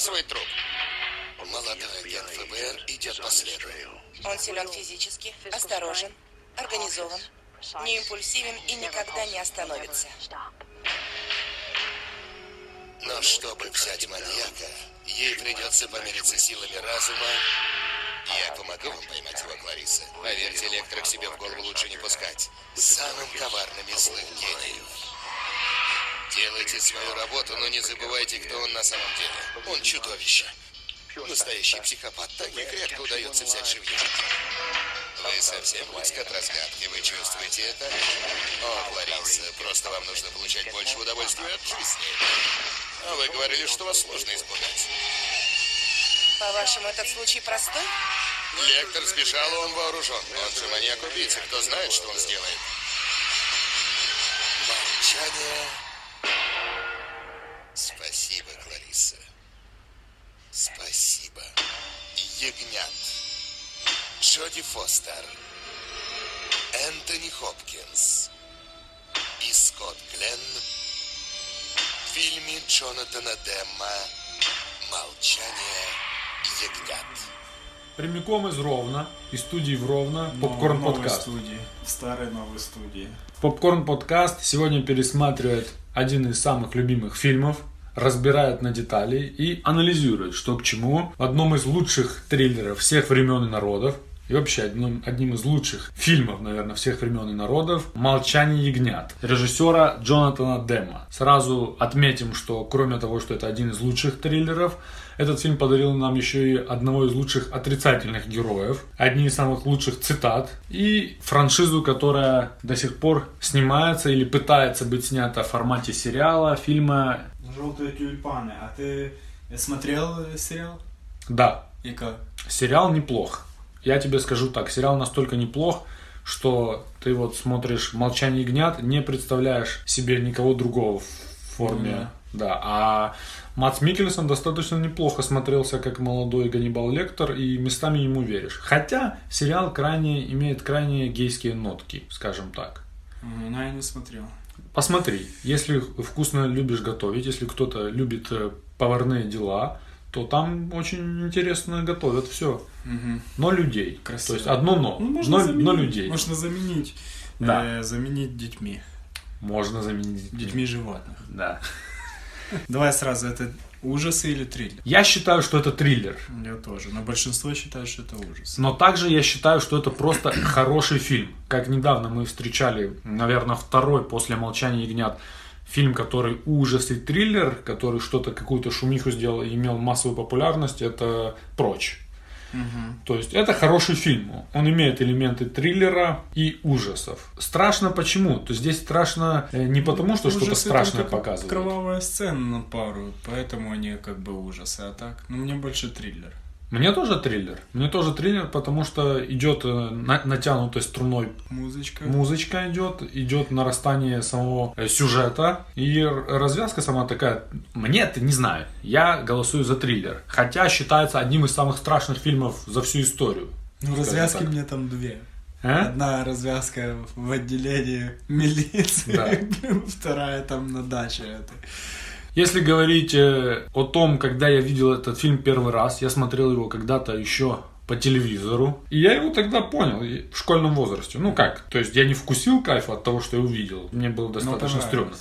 разбрасывает труп. Молодой агент ФБР идет по следу. Он силен физически, осторожен, организован, не импульсивен и никогда не остановится. Но чтобы взять маньяка, ей придется помериться силами разума. Я помогу вам поймать его, Клариса. Поверьте, электро к себе в голову лучше не пускать. Самым коварным из злых гениев. Делайте свою работу, но не забывайте, кто он на самом деле. Он чудовище. Настоящий психопат. Таких редко удается взять живьем. Вы совсем близко от разгадки. Вы чувствуете это? О, Клариса, просто вам нужно получать больше удовольствия от жизни. А вы говорили, что вас сложно испугать. По-вашему, этот случай простой? Лектор сбежал, он вооружен. Он же маньяк-убийца. Кто знает, что он сделает? Молчание. Спасибо, Клариса. Спасибо. Ягнят. Джоди Фостер. Энтони Хопкинс. И Скотт Гленн. В фильме Джонатана Демма «Молчание ягнят». Прямиком из Ровно, из студии в Ровно, Но Попкорн подкаст. студии. В старой новой студии. Попкорн подкаст сегодня пересматривает один из самых любимых фильмов, разбирает на детали и анализирует, что к чему. В одном из лучших триллеров всех времен и народов, и вообще одним, одним из лучших фильмов, наверное, всех времен и народов «Молчание ягнят» режиссера Джонатана Демма. Сразу отметим, что кроме того, что это один из лучших триллеров, этот фильм подарил нам еще и одного из лучших отрицательных героев, одни из самых лучших цитат и франшизу, которая до сих пор снимается или пытается быть снята в формате сериала, фильма. Желтые тюльпаны. А ты смотрел э, сериал? Да, И как? сериал неплох. Я тебе скажу так, сериал настолько неплох, что ты вот смотришь «Молчание ягнят», не представляешь себе никого другого в форме. Да, а Мац Микельсон достаточно неплохо смотрелся как молодой Ганнибал Лектор, и местами ему веришь. Хотя сериал крайне имеет крайне гейские нотки, скажем так. Ну, я не смотрел. Посмотри, если вкусно любишь готовить, если кто-то любит э, поварные дела, то там очень интересно готовят все. Мгм. Но людей. Красиво. То есть одно но. Ну, можно но, заменить. но людей. Можно заменить. Да. э, заменить детьми. Можно заменить. Детьми животных. Да. Давай сразу, это ужасы или триллер? Я считаю, что это триллер. Я тоже. Но большинство считает, что это ужас. Но также я считаю, что это просто хороший фильм. Как недавно мы встречали, наверное, второй после «Молчания ягнят» фильм, который ужас и триллер, который что-то, какую-то шумиху сделал и имел массовую популярность, это «Прочь». То есть это хороший фильм. Он имеет элементы триллера и ужасов. Страшно почему? То есть здесь страшно э, не потому, что что-то страшное только показывают. Кровавая сцена на пару, поэтому они как бы ужасы, а так? Ну, мне больше триллер. Мне тоже триллер. Мне тоже триллер, потому что идет э, на- натянутой струной Музычка. музычка идет, идет нарастание самого э, сюжета, и развязка сама такая, мне это не знаю, я голосую за триллер, хотя считается одним из самых страшных фильмов за всю историю. Ну, развязки так. мне там две. А? Одна развязка в отделении милиции, Да. вторая там на даче этой. Если говорить э, о том, когда я видел этот фильм первый раз, я смотрел его когда-то еще по телевизору. И я его тогда понял в школьном возрасте. Ну как? То есть я не вкусил кайфа от того, что я увидел. Мне было достаточно стрёмно.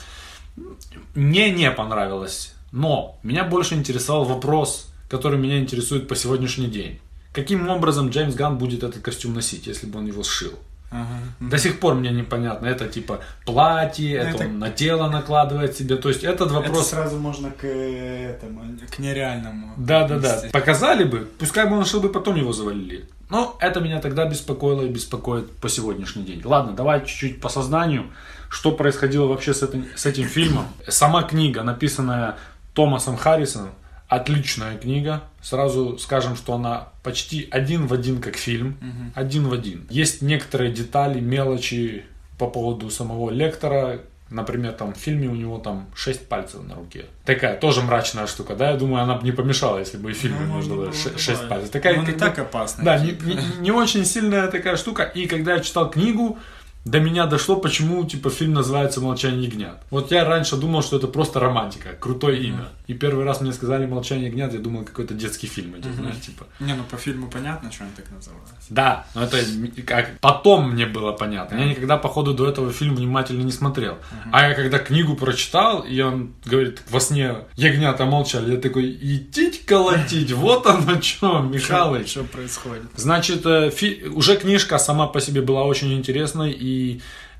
Мне не понравилось. Но меня больше интересовал вопрос, который меня интересует по сегодняшний день. Каким образом Джеймс Ганн будет этот костюм носить, если бы он его сшил? Ага. До сих пор мне непонятно. Это типа платье, это, это- он на тело накладывает себе. То есть этот Это вопрос... сразу можно к этому, к нереальному. Да, да, да. отнести. Показали бы, пускай бы он шил бы, потом его завалили. Но это меня тогда беспокоило и беспокоит по сегодняшний день. Ладно, давай чуть-чуть по сознанию, что происходило вообще с этим, с этим фильмом. Сама книга, написанная Томасом Харрисоном, отличная книга. Сразу скажем, что она почти один в один как фильм. Один в один. Есть некоторые детали, мелочи по поводу самого лектора, Например, там в фильме у него там 6 пальцев на руке. Такая тоже мрачная штука, да? Я думаю, она бы не помешала, если бы и в фильме Ну, можно было было 6 добавить. пальцев. Такая, Ну, не бы- так опасно. Да, не, не- не очень сильная такая штука. И когда я читал книгу, до меня дошло, почему типа фильм называется «Молчание ягнят». Вот я раньше думал, что это просто романтика, крутое имя. И первый раз мне сказали «Молчание ягнят», я думал, какой-то детский фильм идет, знаешь, типа. Не, ну по фильму понятно, что он так называется. Да, но это как потом мне было понятно. Я никогда, по ходу, до этого фильм внимательно не смотрел. А я когда книгу прочитал, и он говорит, во сне ягнята молчали, я такой, идите колотить, вот оно что, Михалыч. Что происходит? Значит, э, фи- уже книжка сама по себе была очень интересной, и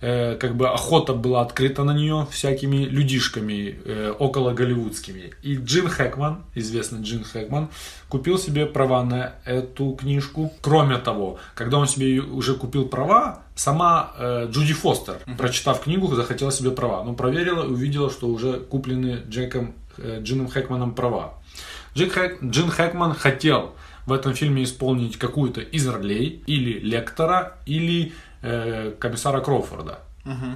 э, как бы охота была открыта на нее всякими людишками э, около голливудскими. И Джин Хэкман, известный Джин Хэкман, купил себе права на эту книжку. Кроме того, когда он себе уже купил права, сама э, Джуди Фостер, прочитав книгу, захотела себе права. Но проверила и увидела, что уже куплены Джеком, э, Джином Хэкманом права. Джин, Хэк- Джин Хэкман хотел в этом фильме исполнить какую-то из ролей, или лектора, или э, комиссара Кроуфорда.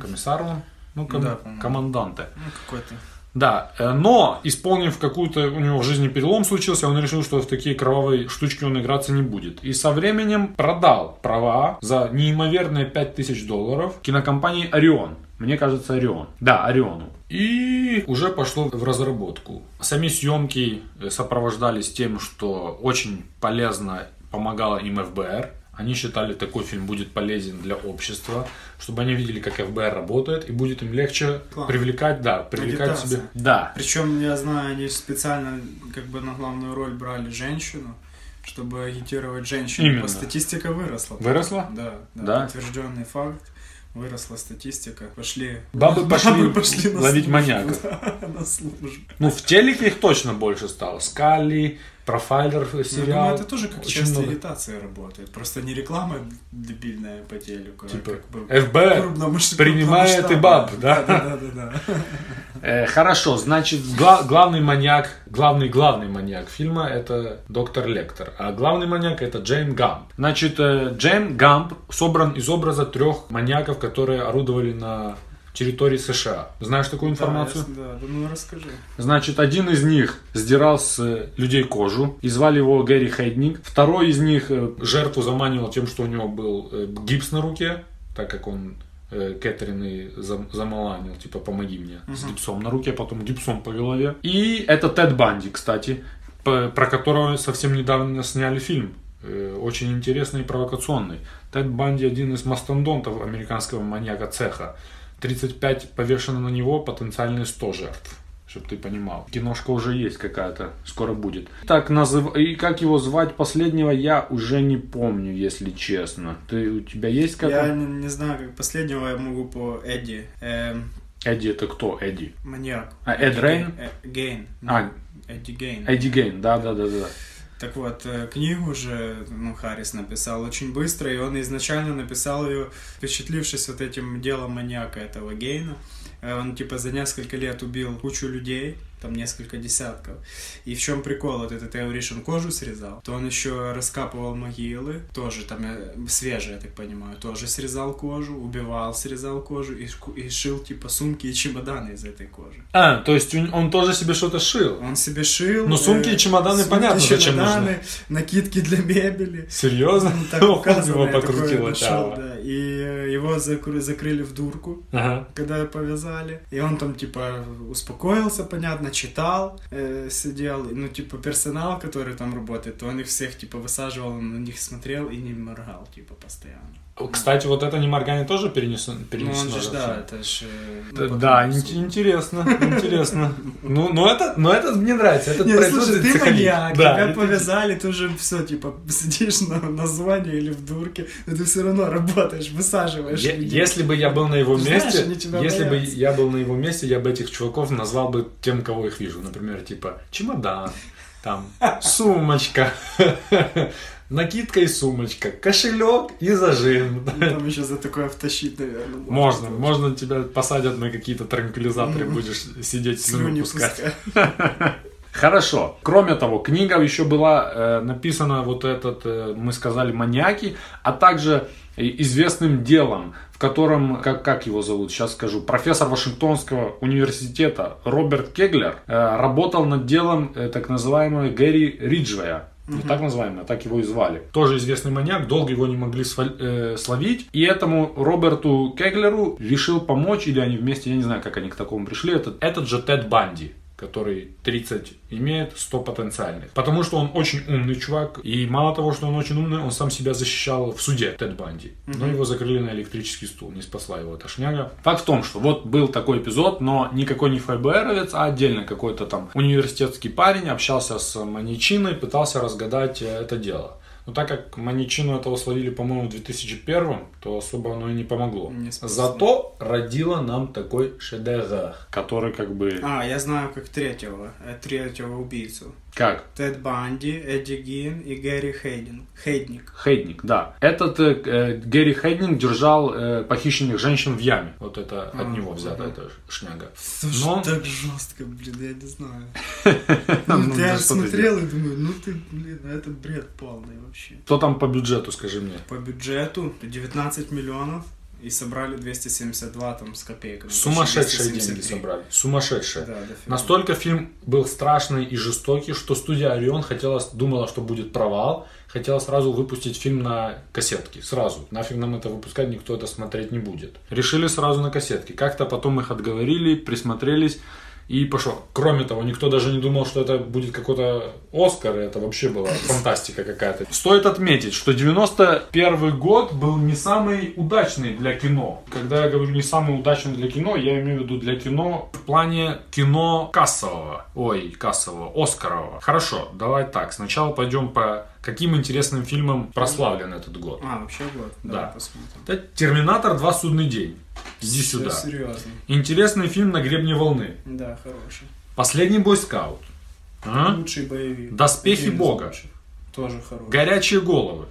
Комиссар он? Ну, ком- Да, команданте. Ну, какой-то. Да, э, но исполнив какую-то у него в жизни перелом случился, он решил, что в такие кровавые штучки он играться не будет. И со временем продал права за неимоверные 5000 долларов кинокомпании Орион. Мне кажется, Орион. Да, Ориону. И уже пошло в разработку. Сами съемки э, сопровождались тем, что очень полезно помогало им ФБР. Они считали, такой фильм будет полезен для общества, чтобы они видели, как ФБР работает, и будет им легче Класс. привлекать, да, привлекать Агитация. себе. Да, Причем, я знаю, они специально как бы на главную роль брали женщину, чтобы агитировать женщину. Именно. Статистика выросла. Выросла? Да, да, Да? подтвержденный факт. Выросла статистика. Пошли. Бабы пошли на ловить службу. маньяков. Да, на службу. Ну, в телеке их точно больше стало. Скали, профайлер Ну, я сериал. думаю, это тоже как Очень часть много. агитации работает. Просто не реклама дебильная по телеку, Типа, а как бы крупномасш- принимает и баб, да? Да, да, да. Э, хорошо, значит, гла- главный маньяк, главный главный маньяк фильма это доктор Лектор, а главный маньяк это Джейн Гамп. Значит, э, Джейн Гамп собран из образа трех маньяков, которые орудовали на территории США. Знаешь такую информацию? Да, я- да, ну расскажи. Значит, один из них сдирал с э, людей кожу, и звали его Гэри Хейдник. Второй из них э, жертву заманивал тем, что у него был э, гипс на руке, так как он Кэтрин и зам- замаланил, типа, помоги мне, с гипсом на руке, потом гипсом по голове. И это Тед Банди, кстати, про которого совсем недавно сняли фильм. Очень интересный и провокационный. Тед Банди один из мастодонтов американского маньяка цеха. 35 повешено на него, потенциальные 100 жертв. Чтобы ты понимал. Киношка уже есть какая-то, скоро будет. Так, назыв... и как его звать последнего, я уже не помню, если честно. Ты, у тебя есть как Я он? не, знаю, как последнего я могу по Эдди. Эм, Эдди это кто? Эдди. маньяк. А, Эд Рейн? Э, Гейн. А. Эдди Гейн. Эдди Гейн, да, да, да, да. Так вот, э, книгу же ну, Харрис написал очень быстро, и он изначально написал ее, впечатлившись вот этим делом маньяка этого Гейна. Э, Он типа за несколько лет убил кучу людей, там несколько десятков. И в чем прикол? Вот этот Эвришин кожу срезал, то он еще раскапывал могилы, тоже там э, свежие, я так понимаю, тоже срезал кожу, убивал, срезал кожу и, и шил типа сумки и чемоданы из этой кожи. А, то есть он он тоже себе что-то шил. Он себе шил. Ну, сумки и чемоданы сумки, понятно, зачем чемоданы, накидки для мебели. Серьезно? Ну, так указано, его я такое покрутило нашел, да. И его закры- закрыли в дурку, Ага. когда повязали. И он там, типа, успокоился, понятно, читал, э, сидел. Ну, типа, персонал, который там работает, он их всех, типа, высаживал, он на них смотрел и не моргал, типа, постоянно. Кстати, вот это не моргание тоже перенесено? Ну, перенесено он же, да, это ж... э, ну, Да, ин- интересно, интересно. Ну, ну это, ну это мне нравится. Это Не, ну, слушай, ты маньяк, Да, тебя повязали, ты уже все, типа, сидишь на названии или в дурке, но ты все равно работаешь, высаживаешь. Е-. Если бы я был на его Ты месте, если бы я был на его месте, я бы этих чуваков назвал бы тем, кого их вижу. Например, типа чемодан, там сумочка, накидка и сумочка, кошелек и зажим. Ну, Там еще за такое втащить, наверное. Можно, можно тебя посадят на какие-то транквилизаторы, будешь сидеть Слюни пускать. Хорошо. Кроме того, книга еще была э, написана вот этот, э, мы сказали, маньяки, а также и- известным делом, в котором, как, как его зовут, сейчас скажу, профессор Вашингтонского университета Роберт Кеглер э, работал над делом э, так называемого Гэри Риджвея. Не так называемый, а так его и звали. Тоже известный маньяк, долго его не могли сваль- э, словить. И этому Роберту Кеглеру решил помочь, или они вместе, я не знаю, как они к такому пришли, этот, этот же Тед Банди который 30 имеет, 100 потенциальных. Потому что он очень умный чувак, и мало того, что он очень умный, он сам себя защищал в суде, Тед Банди. Но его закрыли на электрический стул, не спасла его эта шняга. Факт в том, что вот был такой эпизод, но никакой не ФБРовец, а отдельно какой-то там университетский парень общался с маньячиной, пытался разгадать э, это дело. Но так как маньячину этого словили, по-моему, в 2001, то особо оно и не помогло. Не. Зато родило нам такой шедевр, который как бы... А, я знаю как третьего, э, третьего убийцу. Как? Тед Банди, Эдди Гин и Гэри Хейдин. Хейдник. Хейдник, да. Этот э, э, Гэри Хейдник держал э, похищенных женщин в яме. Вот это от А, него взята да. эта шняга. Слушай, Но- так жестко, блин, я не знаю. Ну, Ну, я что смотрел и думаю, ну ты, блин, это бред полный вообще. Кто там по бюджету, скажи мне? По бюджету 19 миллионов и собрали 272 там с копейками. Сумасшедшие 273. деньги собрали. Сумасшедшие. Да, дофига. Настолько фильм был страшный и жестокий, что студия Орион хотела, думала, что будет провал, хотела сразу выпустить фильм на кассетке. Сразу. Нафиг нам это выпускать, никто это смотреть не будет. Решили сразу на кассетке. Как-то потом их отговорили, присмотрелись. И пошел. Кроме того, никто даже не думал, что это будет какой-то Оскар, это вообще была фантастика какая-то. Стоит отметить, что 91 год был не самый удачный для кино. Когда я говорю не самый удачный для кино, я имею в виду для кино в плане кино кассового. Ой, кассового, Оскарового. Хорошо, давай так. Сначала пойдем по каким интересным фильмам прославлен этот год. А, вообще год. Да. Посмотрим. Это Терминатор 2 судный день. Иди Всё сюда. серьезно. Интересный фильм на гребне волны. Да, хороший. Последний бойскаут. А? Лучший боевик. Доспехи Один Бога. лучших. Тоже хороший. Горячие головы.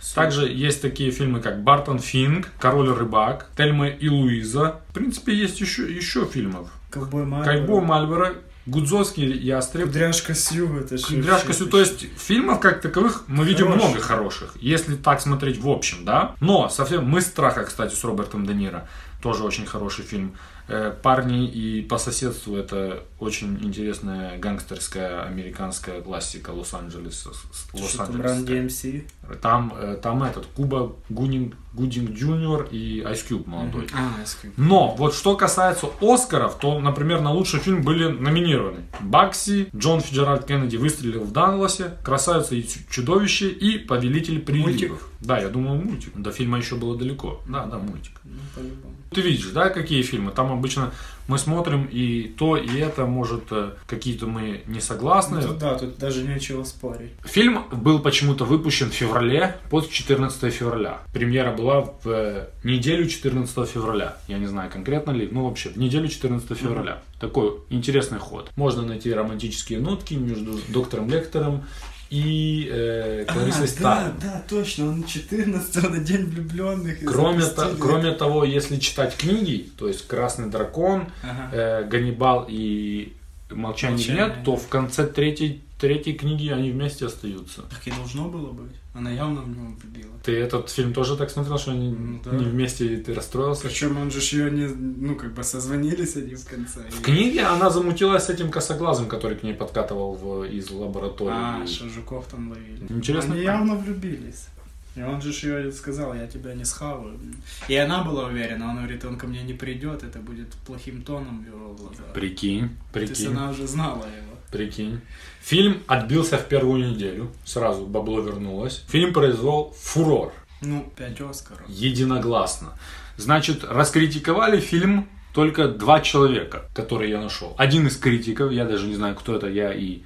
Супер. Также есть такие фильмы, как Бартон Финк, Король рыбак, Тельма и Луиза. В принципе, есть еще, еще фильмов. Ковбой Мальборо. Кайбо Мальборо, Гудзовский ястреб. Кудряшка Сью, это же... Кудряшка Сю. То есть фильмов как таковых мы видим Хороших. много хороших, если так смотреть в общем, да. Но совсем Мыс страха, кстати, с Робертом Де Ниро тоже очень хороший фильм. Э, Парни и по соседству это очень интересная гангстерская американская классика Лос-Анджелеса. Что там, DMC? Там, э, там этот Куба Гудинг, Гудинг Junior и Ice Cube молодой. А, Ice Cube. Но вот что касается Оскаров, то, например, на лучший фильм были номинированы Багси, Джон Фиджеральд Кеннеди выстрелил в Далласе, Красавица и Чу- чудовище и Повелитель приливов. Да, я думал мультик. До фильма еще было далеко. Да, да, мультик. Ну, по-любому. Ты видишь, да, какие фильмы? Там обычно мы смотрим и то, и это, может, э, какие-то мы не согласны. Ну, тут да, тут даже нечего спорить. Фильм был почему-то выпущен в феврале под 14 февраля. Премьера была в э, неделю 14 февраля. Я не знаю конкретно ли, но вообще в неделю 14 февраля. Такой интересный ход. Можно найти романтические нотки между доктором Лектором и э, Кларисой а, Сталин. да, да, точно, он 14 на День влюбленных. Кроме, то- кроме того, если читать книги, то есть Красный дракон, Ага. э, Ганнибал и Молчание, «Молчание». нет, то в конце третьей, третьей книги они вместе остаются. Так и должно было быть. Она явно в него влюбила. Ты этот фильм тоже так смотрел, что они Ну да. не вместе, и ты расстроился? Причем он же ее не, ну, как бы созвонились они в конце. В книге она замутилась с этим косоглазым, который к ней подкатывал в- из лаборатории. А, что жуков там ловили. Интересно. Они явно влюбились. И он же ее сказал, я тебя не схаваю. И она была уверена, он говорит, он ко мне не придет, это будет плохим тоном в его глазах. Прикинь, То есть прикинь, она уже знала его. Прикинь. Фильм отбился в первую неделю, сразу бабло вернулось. Фильм произвел фурор, Ну, пять Оскаров. единогласно. Значит, раскритиковали фильм только два человека, которые я нашел. Один из критиков, я даже не знаю, кто это, я и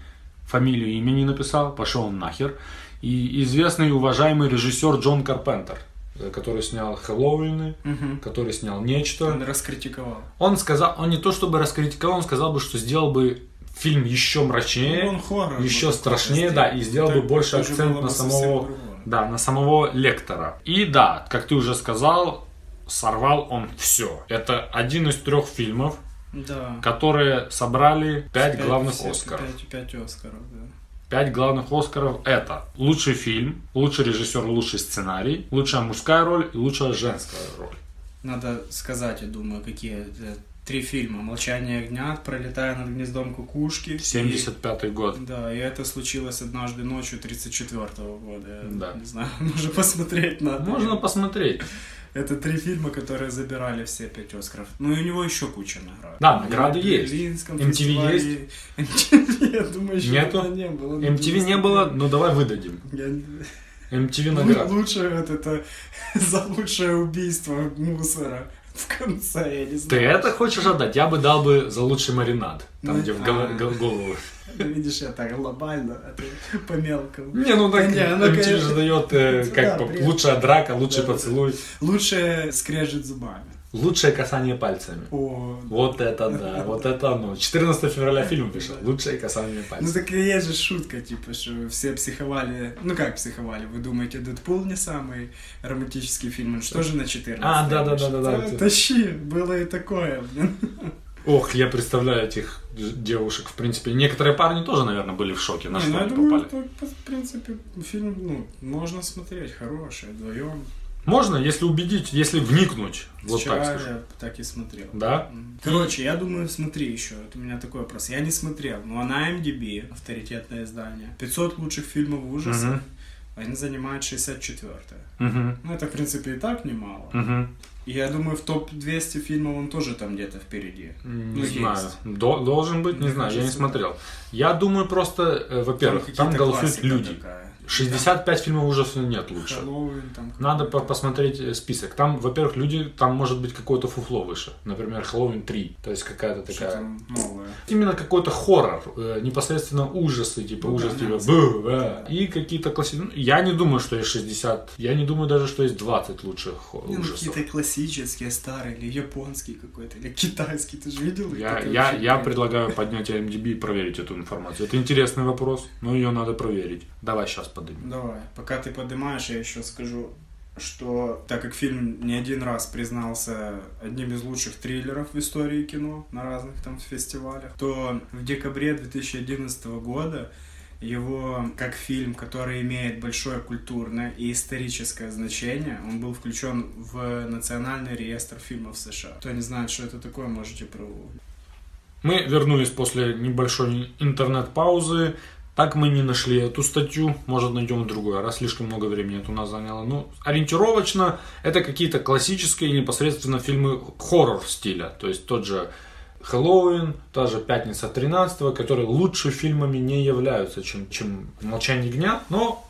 фамилию и имя не написал, пошел он нахер. И известный и уважаемый режиссер Джон Карпентер, э, который снял «Хэллоуины», Мгм. который снял «Нечто». Он раскритиковал. Он сказал, он не то чтобы раскритиковал, он сказал бы, что сделал бы фильм еще мрачнее, Ну, он хоррор еще бы страшнее, да, и сделал бы Так больше тоже акцент на бы самого, да, на самого лектора. И да, как ты уже сказал, сорвал он все. Это один из трех фильмов, Да. которые собрали пять главных все- Оскаров. Пять, Оскаров, да. Пять главных Оскаров это лучший фильм, лучший режиссер, лучший сценарий, лучшая мужская роль и лучшая женская роль. Надо сказать, я думаю, какие три фильма. «Молчание огня», «Пролетая над гнездом кукушки». и- 75 год. Да, и это случилось однажды ночью 34 года. Я Да. Не знаю, можно посмотреть надо. Можно посмотреть. Это три фильма, которые забирали все пять Оскаров. Ну и у него еще куча наград. Да, награды И есть. MTV фестивале. есть? MTV, я думаю, еще Нету? не было. MTV не было, но давай выдадим. Я- MTV наград. Лучшее вот это за лучшее убийство мусора в конце, я не Ты знаю. это хочешь отдать? Я бы дал бы за лучший маринад. Там, Ну, где в а. гол- гол- голову. Видишь, я так глобально, а ты по мелкому. Не, ну так Не, ну, конечно. же дает э, Да, как лучшая драка, лучший поцелуй, Лучшее скрежет зубами. Лучшее касание пальцами. О, Вот это да, вот это оно. 14 февраля фильм вышел. Лучшее касание Ну пальцев. так и есть же шутка, типа, что все психовали. Ну как психовали? Вы думаете, Дэдпул не самый романтический фильм? Он что же на 14 А, да-да-да-да-да. Да, Тащи, было и такое, блин. Ох, я представляю этих девушек. В принципе, некоторые парни тоже, наверное, были в шоке, на что ну, они попали. в принципе, фильм, ну, можно смотреть, хороший, вдвоем. Можно, если убедить, если вникнуть. Вот Вчера так скажу. я так и смотрел. Да? Короче, я думаю, смотри еще. Вот у меня такой вопрос. Я не смотрел, но на IMDb, авторитетное издание, 500 лучших фильмов ужасов, Мгм. они занимают 64 Мгм. Ну, это, в принципе, и так немало. И я думаю, в топ-200 фильмов он тоже там где-то впереди. Не Ну, знаю. есть. До- должен быть, не Мне знаю, я не смотрел. Я думаю, просто, э, во-первых, там, какие-то голосуют люди. такая. 65 фильмов ужасов нет лучше. Хэллоуин там. Надо по- посмотреть э, список. Там, во-первых, люди, там может быть какое-то фуфло выше. Например, Хэллоуин 3. То есть какая-то такая... Именно какой-то хоррор, э, непосредственно ужасы, типа Ну ужас, да, типа. «Бу, э». Да. И какие-то классические... Я не думаю, что есть 60. Я не думаю даже, что есть 20 лучших Не, ну, ужасов. какие-то классические, старые, или японский какой-то, или китайский, ты же видел? Я, я, я предлагаю поднять IMDb и проверить эту информацию. Это интересный вопрос, но ее надо проверить. Давай сейчас поднимем. Давай, пока ты поднимаешь, я еще скажу, что так как фильм не один раз признался одним из лучших триллеров в истории кино на разных там фестивалях, то в декабре 2011 года его как фильм, который имеет большое культурное и историческое значение, он был включен в Национальный реестр фильмов США. Кто не знает, что это такое, можете прогуглить. Мы вернулись после небольшой интернет-паузы. Так мы не нашли эту статью, может найдем другой раз, слишком много времени это у нас заняло. Ну, ориентировочно, это какие-то классические непосредственно фильмы хоррор стиля, то есть тот же Хэллоуин, та же Пятница 13 которые лучше фильмами не являются, чем, чем Молчание дня, но,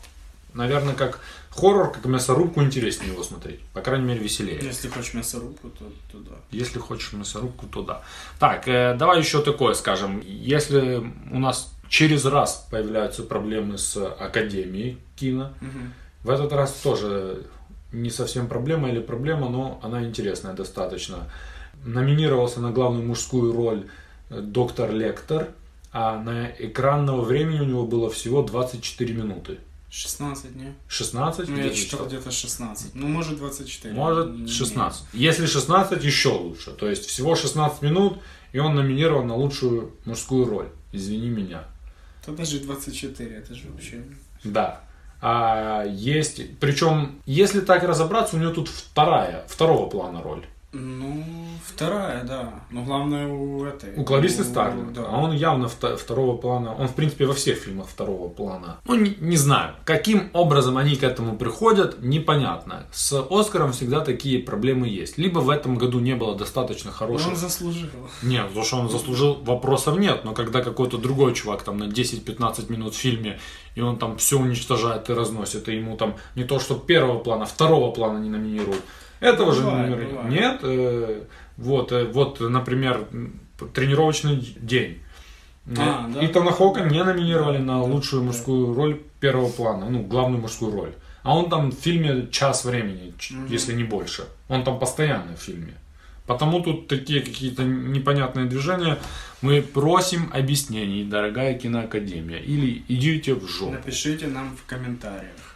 наверное, как хоррор, как мясорубку интереснее его смотреть, по крайней мере, веселее. Если хочешь мясорубку, то, то да. Если хочешь мясорубку, то да. Так, э, давай еще такое скажем. Если у нас через раз появляются проблемы с Академией кино, Мгм. в этот раз тоже не совсем проблема или проблема, но она интересная достаточно. Номинировался на главную мужскую роль э, доктор Лектор, а на экранного времени у него было всего 24 минуты. 16 дней. 16? Ну, я читал где-то 16. Ну, может, 24. Не- Может не- 16. Если 16, еще лучше. То есть всего 16 минут, и он номинирован на лучшую мужскую роль. Извини меня. То даже 24, это же вообще... Да. А есть, причем, если так разобраться, у него тут вторая, второго плана роль. Ну, вторая, да. Но главное у этой. У Кларисы Старлинг. Да. А он явно вто- второго плана. Он, в принципе, во всех фильмах второго плана. Ну, не, не знаю. Каким образом они к этому приходят, непонятно. С Оскаром всегда такие проблемы есть. Либо в этом году не было достаточно Но хороших Он заслужил. Нет, то, что он заслужил, вопросов нет. Но когда какой-то другой чувак там на 10-15 минут в фильме, и он там все уничтожает и разносит, и ему там не то, что первого плана, второго плана не номинируют. Этого же Бывает, номер- бывает. нет. э, вот, э, вот, например, тренировочный день. А, Э, да. Итана Хока не номинировали на лучшую мужскую роль первого плана, ну, главную мужскую роль. А он там в фильме час времени, Мгм. если не больше. Он там постоянно в фильме. Потому тут такие какие-то непонятные движения. Мы просим объяснений, дорогая киноакадемия. Или идите в жопу. Напишите нам в комментариях.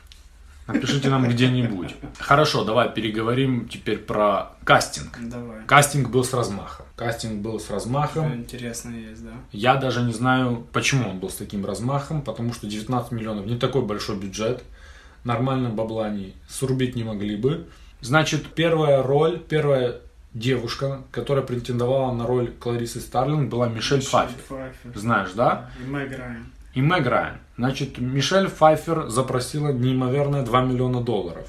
Напишите нам где-нибудь. Хорошо, давай переговорим теперь про кастинг. Давай. Кастинг был с размахом. Кастинг был с Что размахом. интересно есть, да? Я даже не знаю, почему он был с таким размахом, потому что 19 миллионов не такой большой бюджет, нормально бабла они срубить не могли бы. Значит, первая роль, первая девушка, которая претендовала на роль Кларисы Старлинг, была Мишель Пфайфер. Пфайфер. Знаешь, да? И Мэг Райан. И Мэг Райан. Значит, Мишель Пфайфер запросила неимоверные 2 миллиона долларов.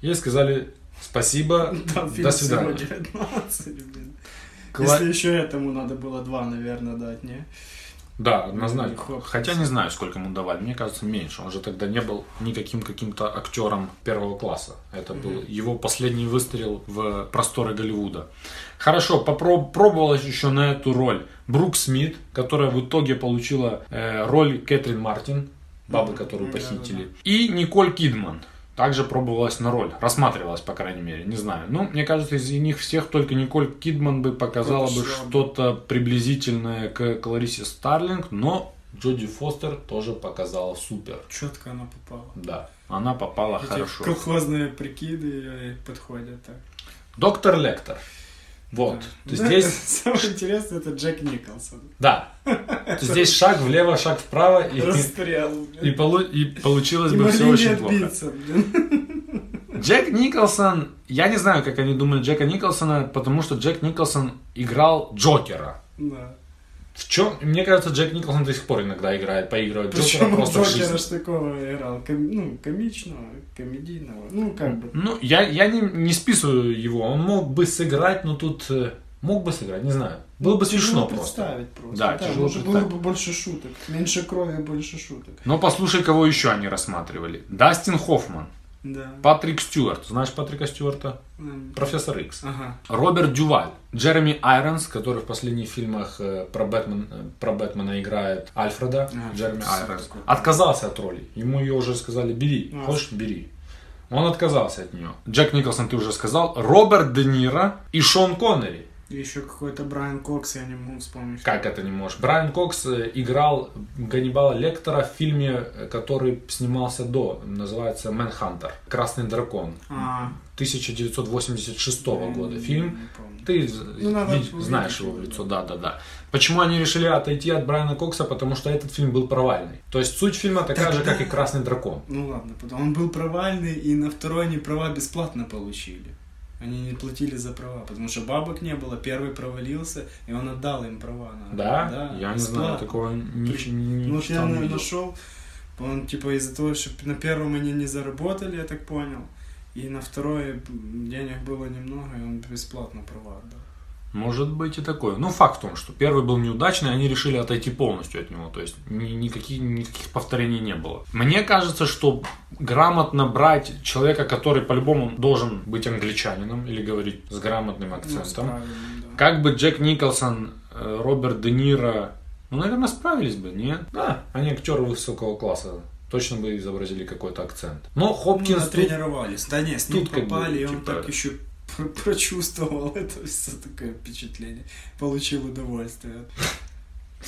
Ей сказали спасибо, Там до свидания. 19, блин. Кла- Если еще этому надо было два, наверное, дать, не? Да, однозначно. Хотя не знаю, сколько ему давали. Мне кажется, меньше. Он же тогда не был никаким каким-то актером первого класса. Это был его последний выстрел в просторы Голливуда. Хорошо, попро- пробовалась еще на эту роль Брук Смит, которая в итоге получила э, роль Кэтрин Мартин, бабы, которую похитили. И Николь Кидман. Также пробовалась на роль. Рассматривалась, по крайней мере. Не знаю. Ну, мне кажется, из них всех только Николь Кидман бы показала бы что-то приблизительное к Кларисе Старлинг, но Джоди Фостер тоже показала супер. Четко она попала. Да, она попала Эти хорошо. колхозные прикиды подходят так. Доктор Лектор. Вот. Да. То здесь, Самое интересное, это Джек Николсон. да. То здесь шаг влево, шаг вправо, и, Расстрел. и, полу- и получилось Не бы все очень плохо. отбиться, блин. Джек Николсон, я не знаю, как они думали Джека Николсона, потому что Джек Николсон играл Джокера. Да. В чем? Мне кажется, Джек Николсон до сих пор иногда играет, поигрывает Джокера Причем просто в Джокера жизни. ж такого играл. ком- ну, комичного, комедийного. Ну, как бы. Ну, я, я не, не списываю его. Он мог бы сыграть, но тут э, мог бы сыграть, не знаю. Было бы Тяжело смешно просто. представить просто. Да, тяжело уже было представить. бы больше шуток. Меньше крови, больше шуток. Но послушай, кого еще они рассматривали. Дастин Хоффман, Да. Патрик Стюарт. Знаешь Патрика Стюарта? М, Профессор Икс. Ага. Роберт Дюваль, Джереми Айронс, который в последних фильмах э, про, Бэтмен, э, про Бэтмена играет Альфреда, А, Джереми Айронс, отказался от роли. Ему ее уже сказали, бери, А. хочешь, бери. Он отказался от нее. Джек Николсон, ты уже сказал, Роберт Де Ниро и Шон Коннери. Еще какой-то Брайан Кокс, я не могу вспомнить. Как это не можешь? Брайан Кокс э, играл Ганнибала Лектора в фильме, э, который снимался до, называется «Manhunter. Красный дракон». А, 1986 я года фильм. Ты Ну, надо видишь- увидеть знаешь его в лицо, да. да, да, да. Почему они решили отойти от Брайана Кокса? Потому что этот фильм был провальный. То есть суть фильма такая же, как и Красный дракон. Ну ладно, он был провальный, и на второй они права бесплатно получили. Они не платили за права, потому что бабок не было, первый провалился, и он отдал им права. На... Да? Я не знаю, такого не, При- не Ну, я не нашел, он типа из-за того, что на первом они не заработали, я так понял, и на второй м, денег было немного, и он бесплатно права отдал. Может быть и такое. Ну, факт в том, что первый был неудачный, они решили отойти полностью от него. То есть ни- никаких, никаких повторений не было. Мне кажется, что грамотно брать человека, который по-любому должен быть англичанином или говорить с грамотным Ну, акцентом. да. Как бы Джек Николсон, э, Роберт Де Ниро, ну, наверное, справились бы, нет? Да, они актеры высокого класса. Точно бы изобразили какой-то акцент. Но Ну, Хопкинс тут- тренировались. Да не, с ним тут как бы, попали, и он типа- так еще пр- прочувствовал это все такое впечатление. Получил удовольствие.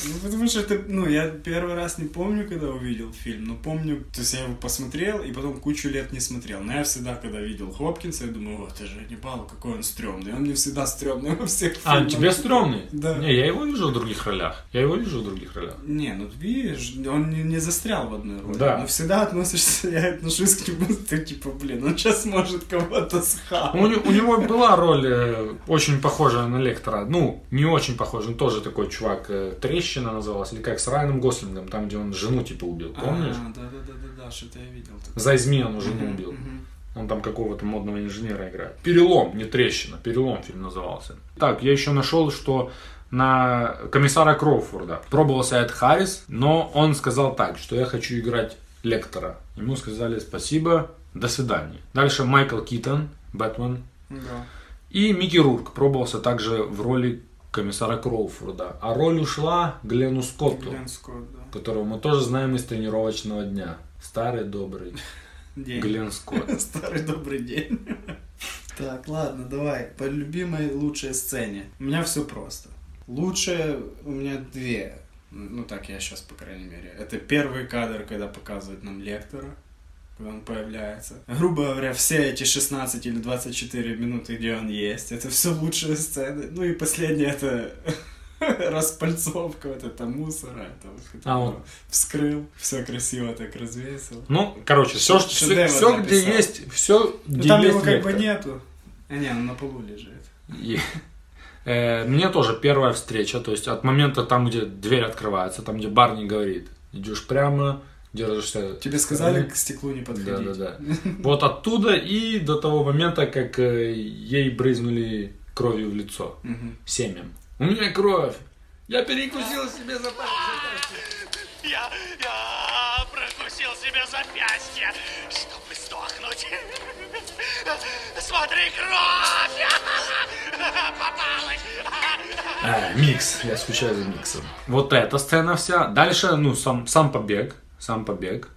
Ну, потому что это, ну, я первый раз не помню, когда увидел фильм, но помню, то есть я его посмотрел и потом кучу лет не смотрел. Но я всегда, когда видел Хопкинса, я думаю, вот, это же Ганнибал, какой он стрёмный. Он мне всегда стрёмный во всех А, фильмах. тебе стрёмный? Да. Не, я его вижу в других ролях. Я его вижу в других ролях. Не, ну видишь, он не, не застрял в одной роли. Да. Но всегда относишься, я отношусь к нему, ты типа, блин, он сейчас может кого-то схавать. У, не- у него была роль э, очень похожая на Лектора. Ну, не очень похожая, он тоже такой чувак. э, Трещина называлась, или как с Райаном Гослингом, там, где он жену типа убил, помнишь? А, да, да, да, да, да, что-то я видел. За измену жену Мгм, убил. Он там какого-то модного инженера играет. Перелом, не трещина, перелом фильм назывался. Так, я еще нашел, что на комиссара Кроуфорда пробовался Эд Харрис, но он сказал так, что я хочу играть Лектора. Ему сказали спасибо, до свидания. Дальше Майкл Китон, Бэтмен, Да. и Микки Рурк пробовался также в роли комиссара Кроуфорда. А роль ушла Глену Скотту, Глен Скотт, да. которого мы тоже знаем из тренировочного дня. Старый добрый День. Глен Скотт. Старый добрый день. Так, ладно, давай. По любимой лучшей сцене. У меня все просто. Лучшее у меня две. Ну так я сейчас, по крайней мере. Это первый кадр, когда показывают нам лектора. Он появляется. Грубо говоря, все эти 16 или 24 минуты, где он есть, это все лучшие сцены. Ну и последнее это распальцовка вот это мусора, это вот, А, вот. вскрыл, все красиво так развесил. Ну, короче, все, Шедевр все, где написал. есть, все, Ну, где там есть его как бы Лектор. нету. А не, он на полу лежит. И, э, мне тоже первая встреча, то есть от момента там, где дверь открывается, там, где Барни говорит, идешь прямо, держишься... Тебе сказали к стеклу не подходить? Да, да, да. Вот оттуда и до того момента, как э, ей брызнули кровью в лицо. Семем. У меня кровь. Я перекусил себе за Я, я прокусил себе запястье, чтобы сдохнуть. Смотри, кровь! Попалась! А, микс. Я скучаю за миксом. Вот эта сцена вся. Дальше, ну, сам, сам побег. Сам побег.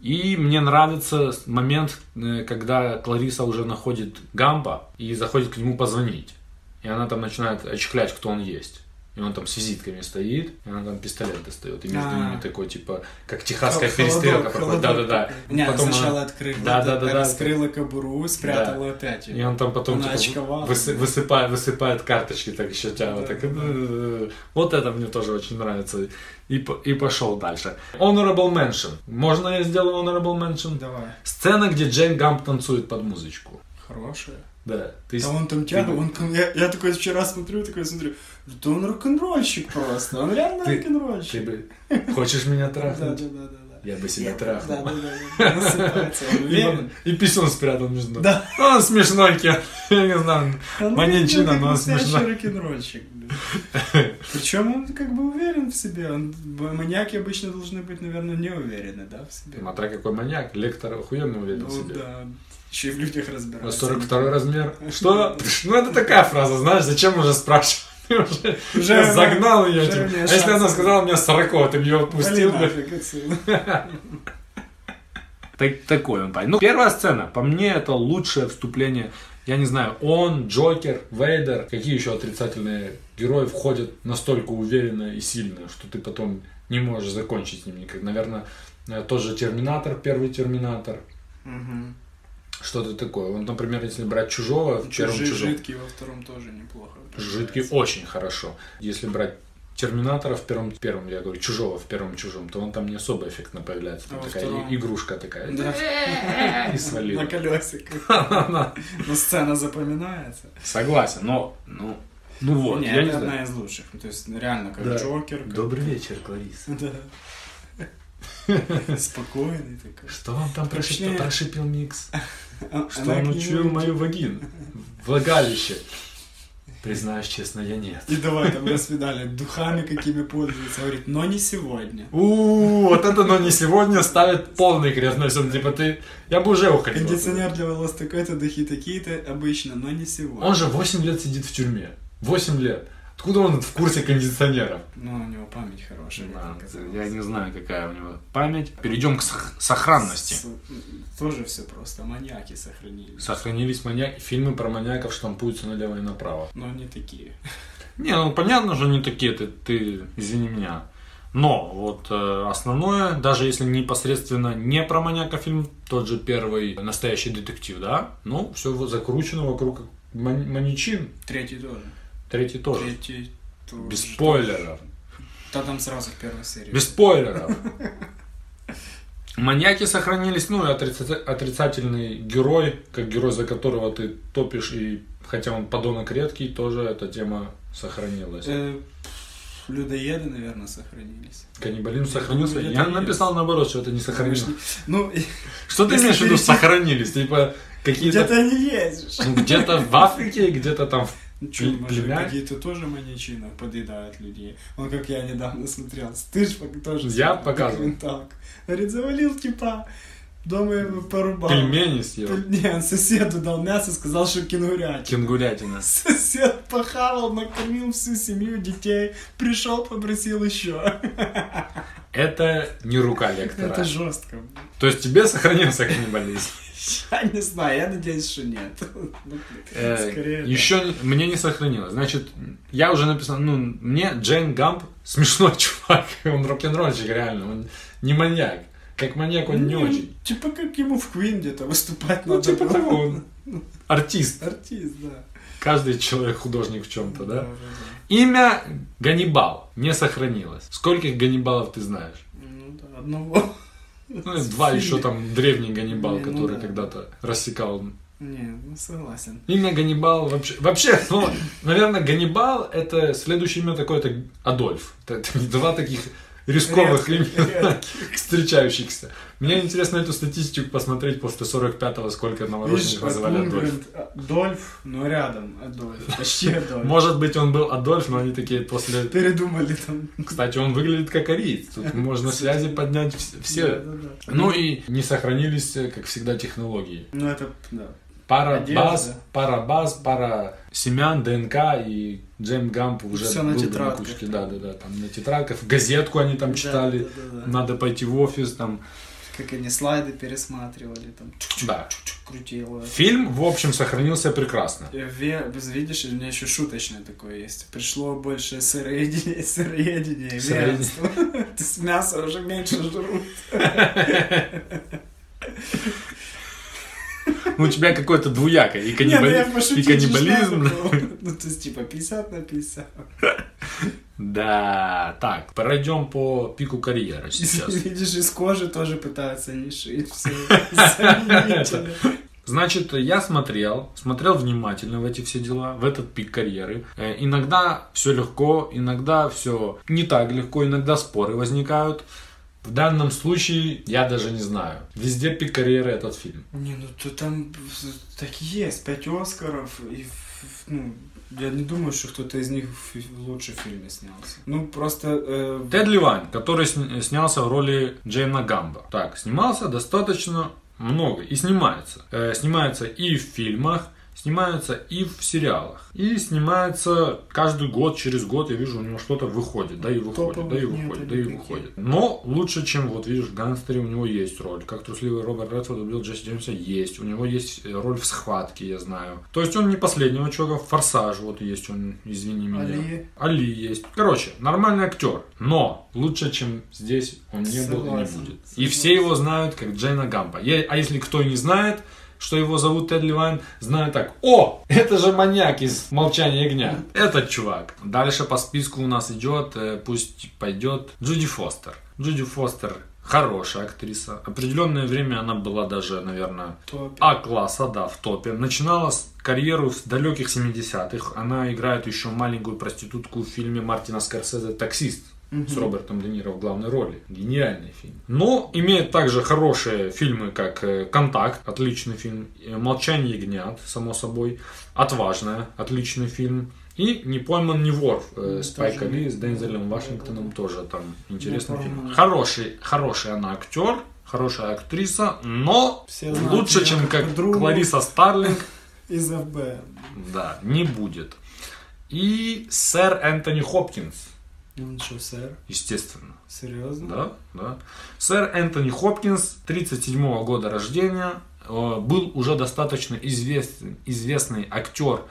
И мне нравится момент, э, когда Клариса уже находит Гампа и заходит к нему позвонить. И она там начинает очклять, кто он есть. И он там с визитками стоит, и она там пистолет достает. И между А. ними такой, типа, как техасская перестрелка. Да-да-да. Не, сначала она- открыла, Да, да, да, да. раскрыла кобуру, спрятала опять. И он там потом типа, высыпает, карточки, так еще Да, так. Вот это мне тоже очень нравится. И, и пошел дальше. Honorable Mention. Можно я сделаю Honorable Mention? Давай. Сцена, где Джейн Гамп танцует под музычку. Хорошая. Да. Ты, А он там тягал, он, ко- я, я такой вчера смотрю, такой смотрю, да он рок-н-ролльщик просто, он реально Ты- рок-н-ролльщик. ты бы хочешь меня Да, да, трахнуть? да, да, да. Я бы себя Да, трахнул. да, да, да. Он И, и писюн спрятал между ног. Да. Он смешной, я не знаю. Он Маньячина, но он смешной. рок-н-ролльщик. Причем он как бы уверен в себе. Он, маньяки обычно должны быть, наверное, не уверены, да, в себе. Смотря какой маньяк. Лектор охуенно уверен в Ну себе. да. Еще и в людях разбирается. 42 размер. Что? Ну, это такая фраза, знаешь, зачем уже спрашивать? Ты уже, Уже, загнал ее. уже типа. А если она сказала мне 40, ты бы ее отпустил? Так, такой он парень. Ну, первая сцена, по мне, это лучшее вступление. Я не знаю, он, Джокер, Вейдер, какие еще отрицательные герои входят настолько уверенно и сильно, что ты потом не можешь закончить с ним никак. Наверное, э, тот же Терминатор, первый Терминатор. Мгм. Что-то такое. Вот, например, если брать Чужого, в первом Чужом. жидкий во втором тоже неплохо. Жидкий очень хорошо. Если брать Терминатора в первом, первом, я говорю, Чужого в первом Чужом, то он там не особо эффектно появляется. Там А такая втором? игрушка такая. Да. И свалила. На колесиках. Но сцена запоминается. Согласен, но, ну, ну вот, Не, я не это знаю. одна из лучших. То есть реально как Да. Джокер. как- Добрый вечер, Клариса. Да. Спокойный такой. Что вам там прошипел микс? А- Что он учуял идет. мою вагину? Влагалище. Признаюсь честно, я нет. И давай там на свидание духами какими пользуется. Говорит, но не сегодня. У, вот это, но не сегодня ставит полный крест на всем. Типа ты, я бы уже уходил. Кондиционер для волос такой-то, духи такие-то, обычно, но не сегодня. Он же 8 лет сидит в тюрьме. 8 лет. Откуда он в курсе кондиционеров? Ну, у него память хорошая. оказалось. Я не знаю, какая у него память. Перейдем к сох- сохранности. С- Тоже все просто. Маньяки сохранились. Сохранились маньяки. Фильмы про маньяков штампуются налево и направо. Но не такие. Не, ну понятно же, не такие, ты, ты извини меня. Но вот э, основное, даже если непосредственно не про маньяка фильм, тот же первый настоящий детектив, да, ну, все закручено вокруг ман- маньячин. Третий тоже. Третий тоже. Третий тоже. Без спойлеров. Да там сразу в первой серии. Без спойлеров. Маньяки сохранились, ну и отрица- отрицательный герой, как герой, за которого ты топишь, и хотя он подонок редкий, тоже эта тема сохранилась. Э, Людоеды, наверное, сохранились. Каннибализм сохранился. Я написал наоборот, что это не сохранилось. Ну, Что ты имеешь в виду сохранились? Типа какие-то... где-то они есть. Ну, где-то в Африке, где-то там... в- Ну что, может, какие-то тоже маньячины подъедают людей. Он, как я недавно смотрел, ты ж пок- тоже Я показывал. Говорит, завалил типа, дома его порубал. Пельмени съел. Пель- Не, он соседу дал мясо, сказал, что кенгурятина. Кенгурятина. Сосед похавал, накормил всю семью, детей, пришел, попросил еще. Это не рука лектора. Это жестко. То есть тебе сохранился каннибализм. Я не знаю, я надеюсь, что нет. Ну, Э, Скорее. Еще не- мне не сохранилось. Значит, я уже написал, ну, мне Джейн Гамп смешной чувак. Он рок-н-ролльщик, реально. Он не маньяк. Как маньяк он не Ну, очень. Типа как ему в Queen где-то выступать Ну, надо типа было. того. Артист. Артист, да. Каждый человек художник в чем-то, да? да. Имя Ганнибал не сохранилось. Скольких Ганнибалов ты знаешь? Ну да, одного. Ну, два еще там древний Ганнибал, Не, ну который да. когда-то рассекал Не, ну согласен. Имя Ганнибал вообще... Вообще, ну, наверное, Ганнибал это следующее имя такое-то Адольф. Это, это два таких рисковых имени, встречающихся. Мне интересно эту статистику посмотреть после 45-го, сколько новорожденных называли Адольф. Адольф. Ну рядом, Адольф, почти Адольф. Может быть, он был Адольф, но они такие после... Передумали там. Кстати, он выглядит как ариец. Тут можно связи поднять вс- все. Ну и не сохранились, э, как всегда, технологии. Ну это, да. Пара баз, пара баз, пара семян, ДНК и Джейм Гамп уже на был бы тетрадках. кучке. Да, да, да, там на тетрадках, газетку они там Да, читали, да, да, да. надо пойти в офис, там, Как они слайды пересматривали, там да. крутило. Фильм, в общем, сохранился прекрасно. Ве- Видишь, у меня еще шуточное такое есть. Пришло больше сыроедения, сыроедения. То есть мясо уже меньше жрут. Ну, у тебя какое-то двуякое, и, ну каннибали- я и пошутить каннибализм. Ну, то есть, типа, 50 на 50. Да, так, пройдем по пику карьеры сейчас. Видишь, из кожи тоже пытаются не шить. Все заменители. Значит, я смотрел, смотрел внимательно в эти все дела, в этот пик карьеры. Э, Иногда все легко, иногда все не так легко, иногда споры возникают. В данном случае я даже не знаю. Везде пик карьеры этот фильм. Не, ну то там так и есть. Пять Оскаров и ну, я не думаю, что кто-то из них в фи- лучше в фильме снялся. Ну, просто... э, Тед Ливань, который сня- снялся в роли Джейна Гамба. Так, снимался достаточно много и снимается. Э, снимается и в фильмах, снимается и в сериалах. И снимается каждый год, через год я вижу, у него что-то выходит, да и выходит, Топовых да и выходит, да и никаких. выходит. Но лучше, чем вот видишь, в Гангстере у него есть роль. Как трусливый Роберт Редфорд убил Джесси Джеймса, есть. У него есть э, роль в схватке, я знаю. То есть он не последнего в Форсаж вот есть он, извини меня. Али. Али есть. Короче, нормальный актер. Но лучше, чем здесь он не был и не Согласен, будет. И согласен. все его знают как Джейна Гампа. Е- А если кто и не знает, что его зовут Тед Ливайн, знают так. О, это же маньяк из «Молчания ягня». Этот чувак. Дальше по списку у нас идет, э, пусть пойдет Джуди Фостер. Джуди Фостер хорошая актриса. Определенное время она была даже, наверное, а-класса, да, в топе. Начинала с карьеру с далеких 70-х. Она играет еще маленькую проститутку в фильме Мартина Скорсезе «Таксист» с Робертом Де Ниро в главной роли. Гениальный фильм. Но имеет также хорошие фильмы, как э, «Контакт», отличный фильм, э, «Молчание ягнят», само собой, «Отважная», отличный фильм. И «Не пойман, не вор» э, Спайка Ли с Дензелем Вашингтоном тоже там интересный фильм. Хороший, хороший она актер, хорошая актриса, но Все знают лучше, чем как подругу. Клариса Старлинг, Из ФБ. да, не будет. И сэр Энтони Хопкинс, Он что, сэр? естественно. Серьезно? Да, да. Сэр Энтони Хопкинс, 37 года рождения, э, был уже достаточно известный, известный актер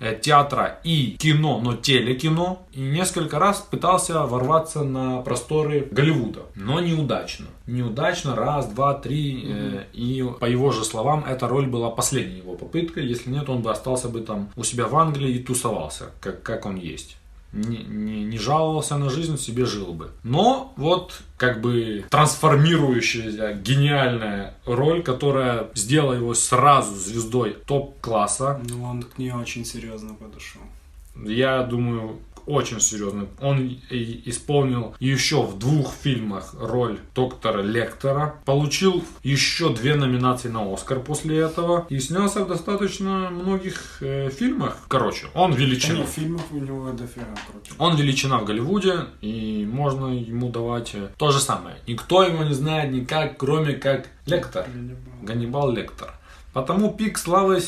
э, театра и кино, но телекино. И несколько раз пытался ворваться на просторы Голливуда, но неудачно. Неудачно, раз, два, три. э, И по его же словам, эта роль была последней его попыткой. Если нет, он бы остался бы там у себя в Англии и тусовался, как, как он есть не, не, не жаловался на жизнь, себе жил бы. Но вот как бы трансформирующаяся гениальная роль, которая сделала его сразу звездой топ-класса. Ну, он к ней очень серьезно подошел. Я думаю, очень серьезно. Он исполнил еще в двух фильмах роль доктора Лектора. Получил еще две номинации на Оскар после этого. И снялся в достаточно многих э, фильмах. Короче, он величина. фильмов у него дофига крутых. Он величина в Голливуде, и можно ему давать э, то же самое. Никто его не знает никак, кроме как Лектор. Ганнибал Лектор. Потому пик славы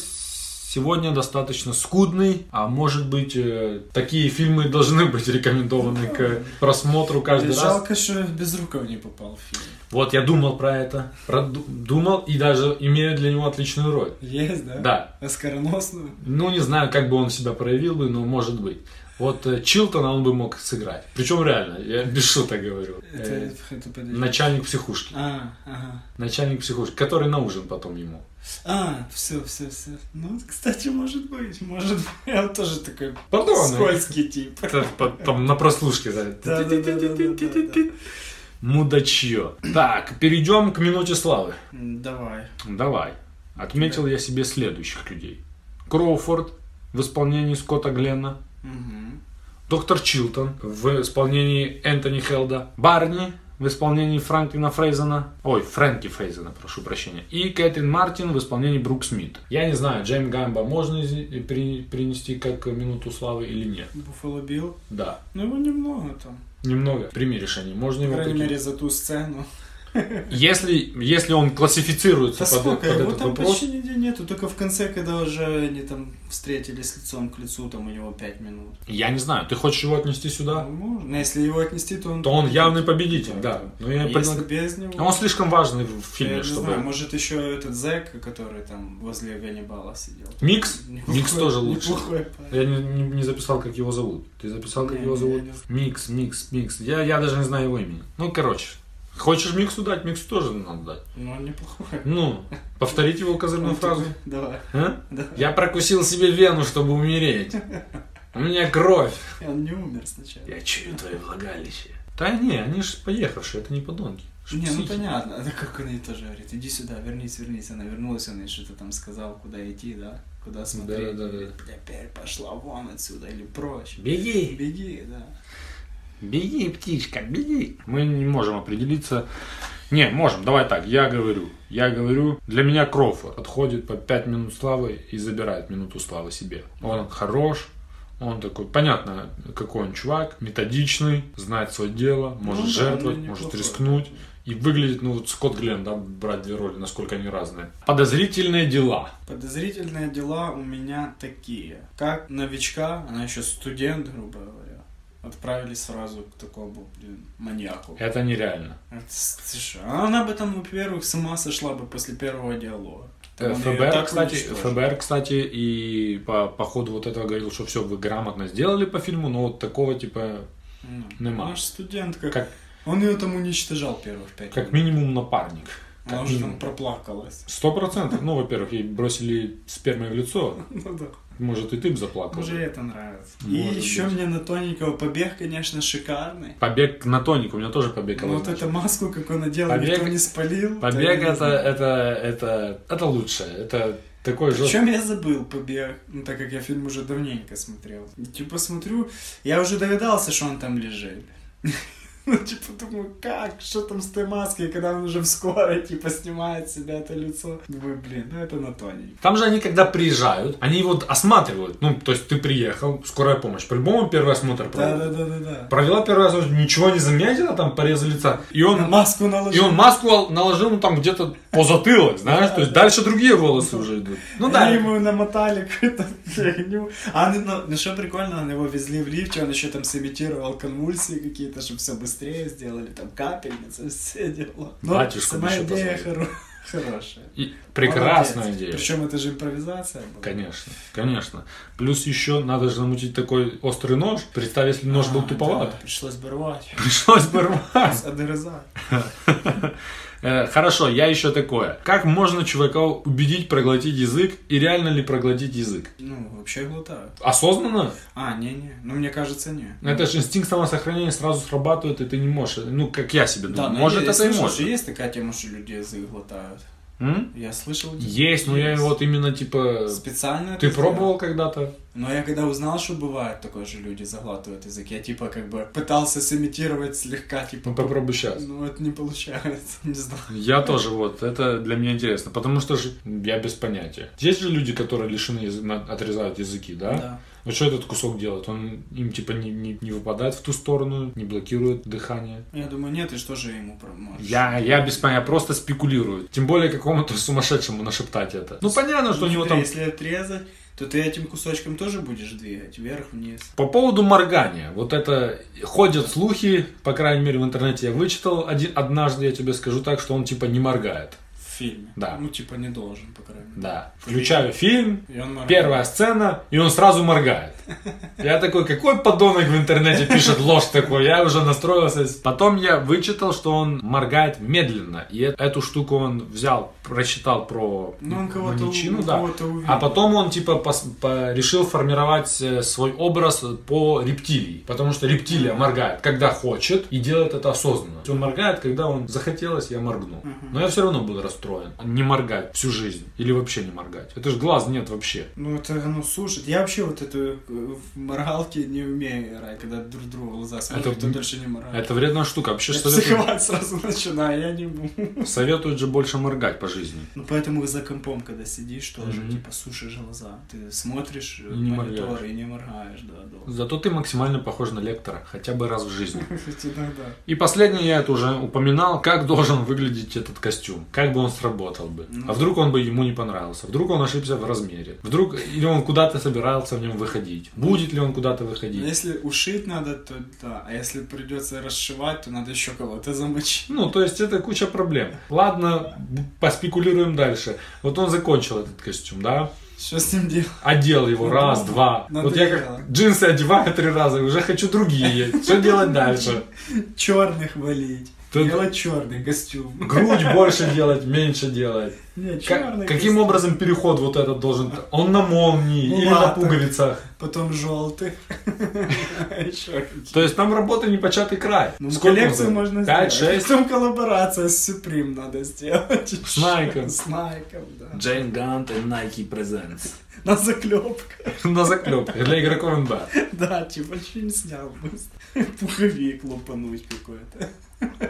сегодня достаточно скудный, а может быть э, такие фильмы должны быть рекомендованы к просмотру каждый раз. Жалко, что Безруков не попал в фильм. Вот я думал про это, проду- думал и даже имею для него отличную роль. Есть, да? Да, Оскароносную. Ну, не знаю, как бы он себя проявил бы, но может быть. Вот э, Чилтона он бы мог сыграть. Причем реально, я без шуток говорю. Это, это начальник психушки. А, ага. Начальник психушки, который на ужин потом ему. А, все, все, все. Ну, кстати, может быть, может быть. Я вот тоже такой Подонок. скользкий тип. Потом на прослушке. Мудачье. Так, перейдем к минуте славы. Давай. Давай. отметил я себе следующих людей. Кроуфорд в исполнении Скотта Гленна. Доктор Чилтон в исполнении Энтони Хелда. Барни в исполнении Франклина Фрейзена. Ой, Фрэнки Фрейзена, прошу прощения. И Кэтрин Мартин в исполнении Брук Смит. Я не знаю, Джейм Гамба можно из- при- принести как минуту славы или нет. Буффало Билл. Да. Ну, его немного там. Немного. Прими решение. Можно По его крайней какие- мере, за ту сцену. Если, если он классифицируется Да под, сколько? под Его этот там вопрос, почти нигде нету. Только в конце, когда уже они там встретились лицом к лицу, там у него 5 минут. я не знаю, ты хочешь его отнести сюда? Ну, можно. Но если его отнести, то он... То он явный победитель, да. Но я Если понял- без него... Он слишком важный в я фильме, не чтобы... знаю, может еще этот зэк, который там возле Ганнибала сидел. Миггс? Неплохой- Миггс тоже лучше. Неплохой. Я не, не- не записал, как его зовут. Ты записал, как Не, его не, зовут? я не знаю. Миггс, Миггс, Миггс. Я, я даже не знаю его имени. Ну, короче. Хочешь Миггсу дать? Миггсу тоже надо дать. Ну, он неплохой. Ну, повторить его козырную Он фразу. такой, Давай. А? Да. Я прокусил себе вену, чтобы умереть. У меня кровь. Он не умер сначала. Я чую твое влагалище. Да не, они же поехавшие, это не подонки. Не, ну психи. понятно, это как он ей тоже говорит, иди сюда, вернись, вернись. Она вернулась, он ей что-то там сказал, куда идти, да, куда смотреть. Да-да-да. Говорит, Теперь пошла вон отсюда или прочь. Беги, Беги, да. Беги, птичка, беги. Мы не можем определиться. Не, можем, давай так, я говорю. Я говорю, для меня Кроуфорд подходит под 5 минут славы и забирает минуту славы себе. Он хорош, он такой, понятно, какой он чувак, методичный, знает свое дело, может Ну да, жертвовать, он может неплохой. рискнуть. И выглядит, ну вот Скотт Гленн, да, брать две роли, насколько они разные. Подозрительные дела. Подозрительные дела у меня такие. Как новичка, она еще студент, грубо говоря, отправили сразу к такому, блин, маньяку. Это нереально. Это с- ты шо? А Она бы там, во-первых, сама сошла бы после первого диалога. Там её ФБР, кстати. ФБР, кстати, и по, по ходу вот этого говорил, что все вы грамотно сделали по фильму, но вот такого типа Ну, Нема. Она же студентка. Как- Он ее там уничтожал первых пять как минут. минимум напарник. Она Как уже там проплакалась. Сто процентов. Ну, во-первых, ей бросили спермой в лицо. Ну да. Может, и ты бы заплакал. Уже это нравится. И Может еще быть. мне на тоненького побег, конечно, шикарный. Побег на тоник, у меня тоже побег. Ну, вот эту маску, как он надел, Побег- никто не спалил. Побег это, это, это, это лучше. Это такой жесткий. Причем я забыл побег, ну так как я фильм уже давненько смотрел. И, типа смотрю, я уже догадался, что он там лежит. Ну, типа, думаю, как? Что там с той маской, когда он уже в скорой, типа, снимает себя это лицо? Думаю, блин, ну это на тоненько. Там же они, когда приезжают, они вот осматривают. Ну, то есть ты приехал, скорая помощь. По-любому первый осмотр провел. Да-да-да-да-да. Провела первый раз, ничего не заметила, там порезы лица. И он, На маску и наложил. он маску ал- наложил ну, там где-то по затылок, знаешь, то есть дальше другие волосы уже идут. Ну да, Они ему намотали какую-то фигню. А ну, ну, ну, что прикольно, он его везли в лифте, он еще там сымитировал конвульсии какие-то, чтобы все быстрее сделали, там капельницы, все дела. Но Батюшку сама идея хоро- хорошая. И прекрасная Молодец. идея. Причем это же импровизация была. Конечно, конечно. Плюс еще надо же намутить такой острый нож. Представь, если нож был А, туповат. да, пришлось бы рвать. Пришлось бы рвать. Отрезать. Э, Хорошо, я еще такое. Как можно чувака убедить проглотить язык и реально ли проглотить язык? Ну, вообще глотают. Осознанно? А, не-не, ну мне кажется, не. Это же инстинкт самосохранения сразу срабатывает, и ты не можешь. Ну, как я себе Да, думаю. но Может, я это и может. есть такая тема, что люди язык глотают. М? Я слышал. Есть, но я вот именно типа... Специально Ты пробовал когда-то? Но я когда узнал, что бывает такое же, люди заглатывают язык, я типа как бы пытался сымитировать слегка, типа... Ну, попробуй сейчас. Ну, это не получается, не знаю. Я тоже вот, это для меня интересно, потому что же я без понятия. Есть же люди, которые лишены язы- отрезают языки, да? Да. Вот что этот кусок делает? Он им типа не, не, не выпадает в ту сторону, не блокирует дыхание. Я думаю, нет, и что же ему поможешь? Я, я без понятия, я просто спекулирую. Тем более какому-то сумасшедшему нашептать это. Ну понятно, что у него там... Если отрезать, то ты этим кусочком тоже будешь двигать вверх-вниз. По поводу моргания, вот это ходят слухи, по крайней мере в интернете я вычитал один, однажды, я тебе скажу так, что он типа не моргает. В фильме. Да. Ну, типа, не должен, по крайней мере. Да. Включаю фильм, И он моргает. Первая сцена, и он сразу моргает. Я такой, какой подонок в интернете пишет ложь такой, я уже настроился. Потом я вычитал, что он моргает медленно, и эту штуку он взял, прочитал про Ну, он кого-то маньячину, у- да. кого-то увидел. А потом он типа пос- по- решил формировать э, свой образ по рептилии, потому что рептилия моргает, когда хочет, и делает это осознанно. Он моргает, когда он захотелось, я моргну. Но я все равно буду рас- втроен. Не моргать всю жизнь. Или вообще не моргать. Это же глаз нет вообще. Ну, это, ну, слушай, я вообще вот эту э, в моргалки не умею играть, когда друг другу глаза смотрят, Это- кто не моргает. Это вредная штука. Вообще Я советуют, психовать сразу начинаю, я не буду. советуют же больше моргать по жизни. Ну, поэтому за компом, когда сидишь, тоже, Мгм. типа, сушишь глаза. Ты смотришь И не монитор моргаешь. и не моргаешь, да, долго. Зато ты максимально похож на лектора. Хотя бы раз в жизни. Иногда. И последнее я это уже упоминал, как должен выглядеть этот костюм, как бы он сработал бы. Ну. А вдруг он бы ему не понравился, вдруг он ошибся в размере, вдруг или он куда-то собирался в нем выходить, будет ли он куда-то выходить. Если ушить надо, то да. А если придется расшивать, то надо еще кого-то замочить. Ну, то есть это куча проблем. Ладно, поспекулируем дальше. Вот он закончил этот костюм, да? Что с ним делать? Одел его Ну, раз, да. два. Вот я Надоело. как джинсы одеваю три раза, и уже хочу другие. Что делать дальше? Черных валить. Тут- Делать черный костюм. Грудь больше делать, меньше делать. Не, Ка- черный каким образом переход вот этот должен? Он на молнии Ну, или на ладно. пуговицах? Потом желтый. То есть там работа непочатый край. Ну, коллекцию можно сделать. шесть? Потом коллаборация с Supreme надо сделать. С Nike. С Nike, да. Джейн Гант и Nike Presents. На заклепку. На заклепках для игроков НБА. Да, типа, не снял быстро. Пуховик лупануть какой-то.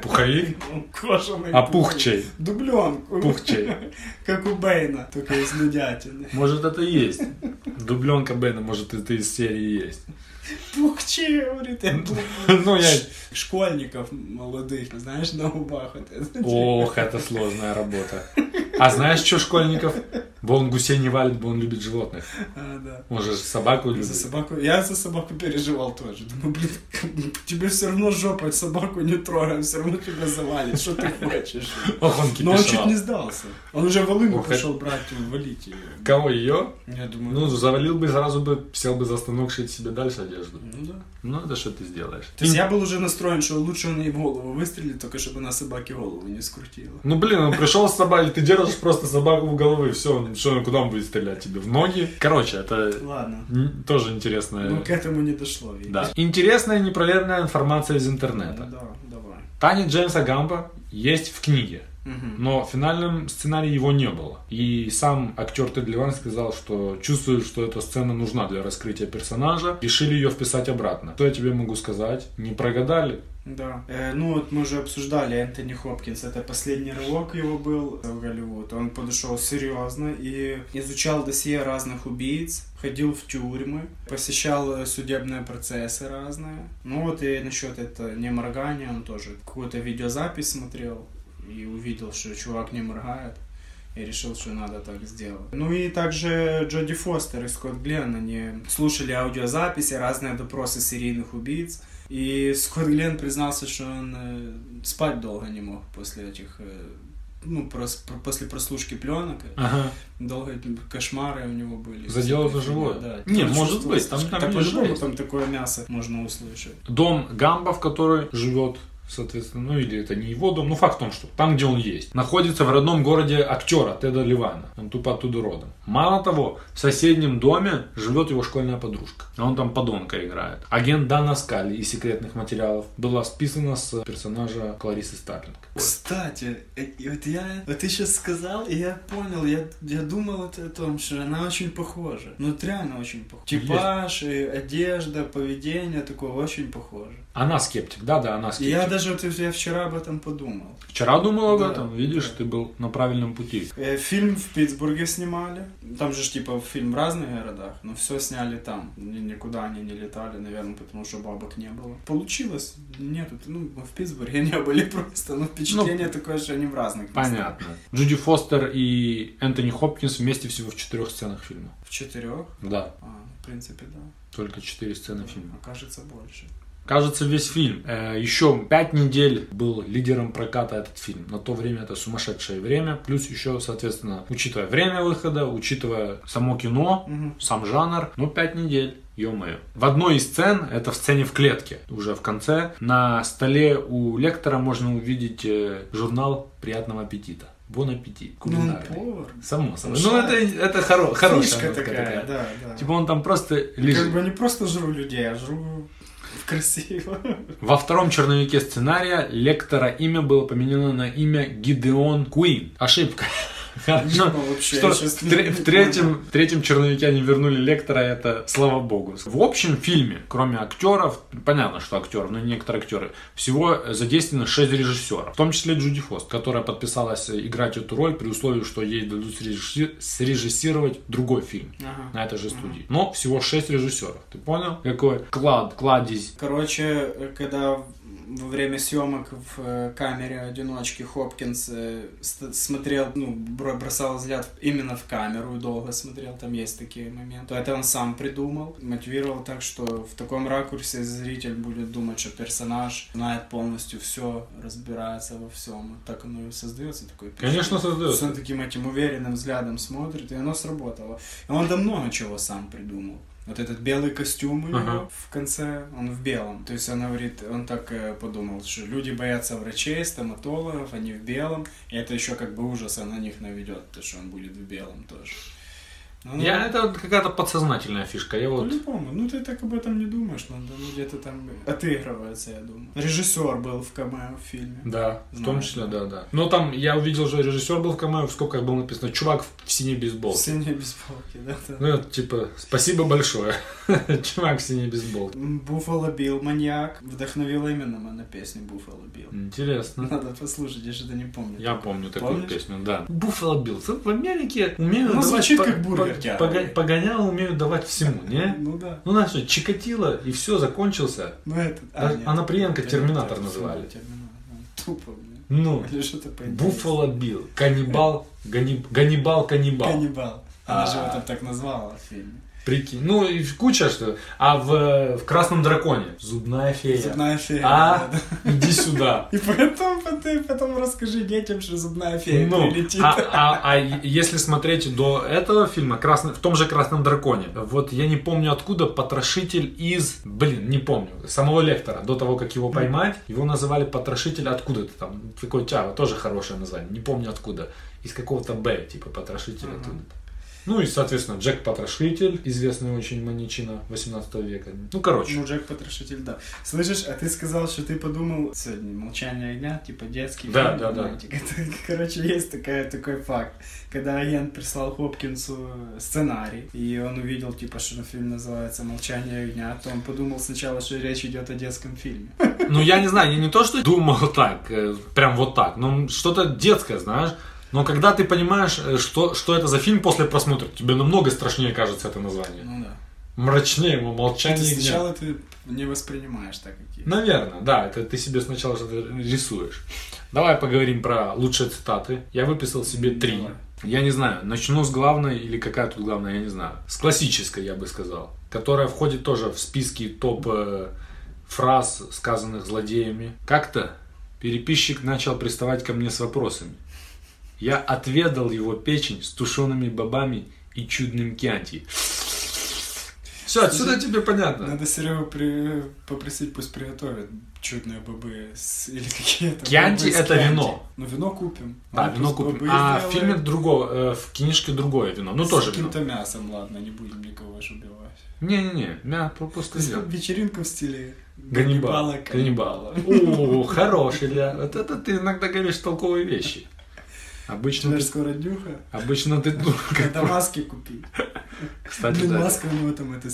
Пуховик? Кожаный. А пухчей? Дубленку. Пухчей. Как у Бейна, только из нудятины. Может это и есть. Дубленка Бена, может это из серии есть. Пухчей, говорит. Ну я... Школьников молодых, знаешь, на губах. Ох, это сложная работа. А знаешь, что школьников? Бо он гусей не валит, бо он любит животных. А, да. Он же собаку За любит. собаку. Я за собаку переживал тоже. Думаю, блин, тебе все равно жопой собаку не трогаем, все равно тебя завалит. Что ты хочешь? Ох, он Но он чуть не сдался. Он уже волыну Ох, пошел брать и валить ее. Кого, ее? Я думаю, Ну, завалил бы, сразу бы сел бы за станок шить себе дальше одежду. Ну да. Ну, это что ты сделаешь? То есть я был уже настроен, что лучше он ей в голову выстрелит, только чтобы на собаке голову не скрутило. Ну, блин, он пришел с собакой, ты держишь просто собаку в головы, все, что, куда он будет стрелять тебе? В ноги? Короче, это Ладно. тоже интересная... Ну, к этому не дошло, видишь. Да. Интересная и непроверенная информация из Ну, интернета. да, давай. Таня Джеймса Гампа есть в книге. Но в финальном сценарии его не было. И сам актер Тед Ливан сказал, что чувствует, что эта сцена нужна для раскрытия персонажа. Решили ее вписать обратно. Что я тебе могу сказать? Не прогадали? Да. Э, ну вот мы уже обсуждали Энтони Хопкинс, это последний рывок его был в Голливуд. Он подошел серьезно и изучал досье разных убийц, ходил в тюрьмы, посещал э, судебные процессы разные. Ну вот и насчет это не моргания, он тоже какую-то видеозапись смотрел и увидел, что чувак не моргает. И решил, что надо так сделать. Ну и также Джоди Фостер и Скотт Гленн, они слушали аудиозаписи, разные допросы серийных убийц. И Скотт Гленн признался, что он э, спать долго не мог после этих, э, ну, прос- про- после прослушки пленок. Ага. Долго кошмары у него были. Задел Всякая за живое? Да. Не, может быть, там- там по-любому жесть. там такое мясо можно услышать. Дом Гамба, в который живет, соответственно, ну или это не его дом, ну факт в том, что там, где он есть, находится в родном городе актера Теда Ливана. Он тупо оттуда родом. Мало того, в соседнем доме живет его школьная подружка. А Он там подонка играет. Агент Дана Скали из секретных материалов была списана с персонажа Кларисы Старлинг. Кстати, э, вот я, вот ты сейчас сказал, и я понял, я, я думал вот о том, что она очень похожа. Ну, реально очень похожа. Типаж, и одежда, поведение такое очень похоже. Она скептик, да-да, она скептик. я даже вот я вчера об этом подумал. Вчера думал об Да. этом, видишь, ты был на правильном пути. Э, Фильм в Питтсбурге снимали. Там же типа фильм в разных городах, но все сняли там. Ни- Никуда они не летали, наверное, потому что бабок не было. Получилось. Нет, ну, в Питтсбурге не были просто. Но впечатление такое, что они в разных местах. Понятно. Джуди Фостер и Энтони Хопкинс вместе всего в четырех сценах фильма. В четырех? Да, А, в принципе, да. только четыре сцены фильма. Окажется больше. Кажется, весь фильм. Э, еще пять недель был лидером проката этот фильм. На то время это сумасшедшее время. Плюс еще, соответственно, учитывая время выхода, учитывая само кино, Мгм. сам жанр, ну, пять недель. Ё-моё. В одной из сцен, это в сцене в клетке, уже в конце, на столе у лектора можно увидеть э, журнал «Приятного аппетита». Бон аппетит. Ну, Кулинарный. повар. Само собой. Ну, Ну, это, это хоро- хорошая такая, такая. да, да. Типа он там просто лежит. Как бы не просто жру людей, а жру Красиво. Во втором черновике сценария лектора имя было поменено на имя Гидеон Куин. Ошибка. Ну, что в, третьем, третьем черновике они вернули лектора, это слава богу. В общем фильме, кроме актеров, понятно, что актеров, но не некоторые актеры, всего задействовано 6 режиссеров, в том числе Джуди Фост, которая подписалась играть эту роль при условии, что ей дадут срежисси- срежиссировать другой фильм Ага. на этой же студии. Но всего 6 режиссеров. Ты понял? Какой клад, кладезь. Короче, э, когда во время съемок в э, камере одиночки Хопкинс э, смотрел, ну, бро- бросал взгляд именно в камеру и долго смотрел, там есть такие моменты. То это он сам придумал, мотивировал так, что в таком ракурсе зритель будет думать, что персонаж знает полностью все, разбирается во всем. Вот так оно и создается такой Конечно, создается. Он таким этим уверенным взглядом смотрит, и оно сработало. И он да много чего сам придумал. Вот этот белый костюм у него Ага. в конце, он в белом. То есть он говорит, он так э, подумал, что люди боятся врачей, стоматологов, они в белом, и это еще как бы ужаса на них наведет, то, что он будет в белом тоже. Ну, ну, Я, это какая-то подсознательная фишка. Я вот По-любому. Ну, ты так об этом не думаешь, но оно где-то там отыгрывается, я думаю. Режиссер был в камео в фильме. Да, в том числе, да. да. Но там я увидел, что режиссер был в камео, в скобках было написано «Чувак в синей бейсболке». Все не бейсболки, да? да. Ну, это типа, спасибо большое. Чувак в синей бейсболке. Буффало Билл, маньяк, вдохновил именно на песню Буффало Билл. Интересно. Надо послушать, я что-то не помню. Я помню такую песню, да. Буффало Биллс. В Америке умеют Ну, звучит как бургер пога- Погонял умеют давать всему, не? Ну да. Ну, знаешь, что, Чикатило, и все, закончился. Ну это... А- нет. Оноприенко Терминатор называли. Тупо. Ну, Или что-то Буффало Билл. Каннибал, Ганниб- Ганнибал, каннибал. Каннибал. Она же А. его там так назвала в фильме. Прикинь. Ну, и куча что. А в, в Красном Драконе зубная фея. Зубная фея. А, да, иди сюда. И потом, ты потом расскажи детям, что зубная фея Ну, прилетит. а, а- а если смотреть до этого фильма, красный, в том же Красном Драконе, вот я не помню откуда, потрошитель из, блин, не помню, самого Лектора, до того, как его поймать, его называли потрошитель откуда-то там, такой тяга, тоже хорошее название, не помню откуда, из какого-то Б, типа потрошитель Ага. оттуда. Ну и, соответственно, Джек Потрошитель, известный очень маньячина 18 века. Ну, короче. Ну, Джек Потрошитель, да. Слышишь, а ты сказал, что ты подумал сегодня «Молчание огня», типа детский Да, фильм, да, да. Это, короче, есть такая, такой факт. Когда агент прислал Хопкинсу сценарий, и он увидел, типа, что фильм называется «Молчание огня», то он подумал сначала, что речь идет о детском фильме. Ну, я не знаю, я не то, что думал так, э, прям вот так, но что-то детское, знаешь. Но когда ты понимаешь, э, что, что это за фильм после просмотра, тебе намного страшнее кажется это название. Ну да. Мрачнее, Это молчание ягнят. сначала ты не воспринимаешь так, как есть. Наверное, да, это ты себе сначала что-то рисуешь. Давай поговорим про лучшие цитаты. Я выписал себе три. Давай. Я не знаю, начну с главной или какая тут главная, я не знаю. С классической, я бы сказал. Которая входит тоже в списки топ э, фраз, сказанных злодеями. Как-то переписчик начал приставать ко мне с вопросами. Я отведал его печень с тушеными бобами и чудным кянти. Все, отсюда тебе понятно. Надо Серегу при... попросить, пусть приготовит чудные бобы с- или какие-то. Кьянти с это кьянти. вино. Ну, вино купим. Да, вино купим. А в фильме другого, э, в книжке другое вино. Ну С тоже вино. каким-то мясом, ладно, не будем никого ж убивать. Не-не-не, мя просто. Вечеринка в стиле Ганнибала. каннибала. О, хороший, Ля. Вот это ты иногда говоришь толковые вещи. Обычно ты, скоро днюха. обычно ты, ну, Когда маски купить. кстати, Блин, да. маска у него там это...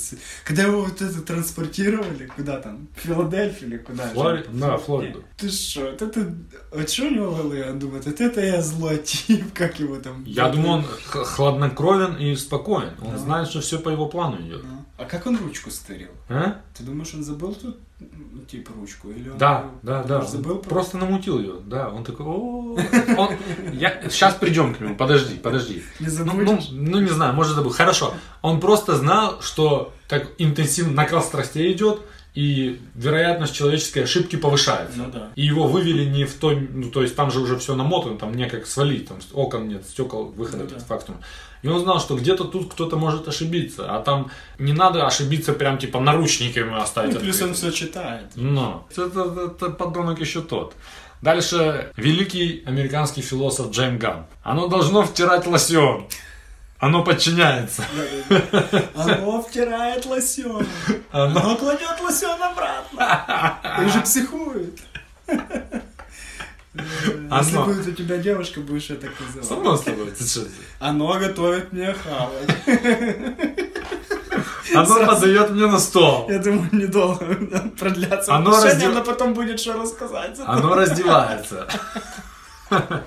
Когда его вот это транспортировали, куда там? В Филадельфию или куда? Флори- да, Флориду. Ты что, вот это... Вот что у него в голове? Он думает, вот это я злой тип, как его там... Я думаю, он хладнокровен и спокоен. Он знает, что все по его плану идет. Ну, А как он ручку стырил? А? Ты думаешь, он забыл тут, ну, типа, ручку? Или он Да, да, да. Забыл Он Просто намутил ее. Да, он такой, о он, я, Сейчас придем к нему, подожди, подожди. Не Ну, ну, ну, не знаю, может забыл. Хорошо. Он просто знал, что так интенсивно накал страстей идет, и вероятность человеческой ошибки повышается. Ну да. И его вывели не в той, ну то есть там же уже все намотано, там не как свалить, там окон нет, стекол, выхода Ну да. фактум. И он знал, что где-то тут кто-то может ошибиться, а там не надо ошибиться прям типа наручниками оставить. Ну, плюс он все читает. Но это, это- это подонок еще тот. Дальше великий американский философ Джейм Ган. Оно должно втирать лосьон. Оно подчиняется. Оно втирает лосьон. Оно... Оно кладет лосьон обратно. И же психует. Если Оно- будет у тебя девушка, будешь это называть. Само собой, ты что? Оно готовит мне хавать. Оно подает мне на стол. Я думаю, недолго продлятся Оно отношения, раздел- но потом будет что рассказать. Оно раздевается.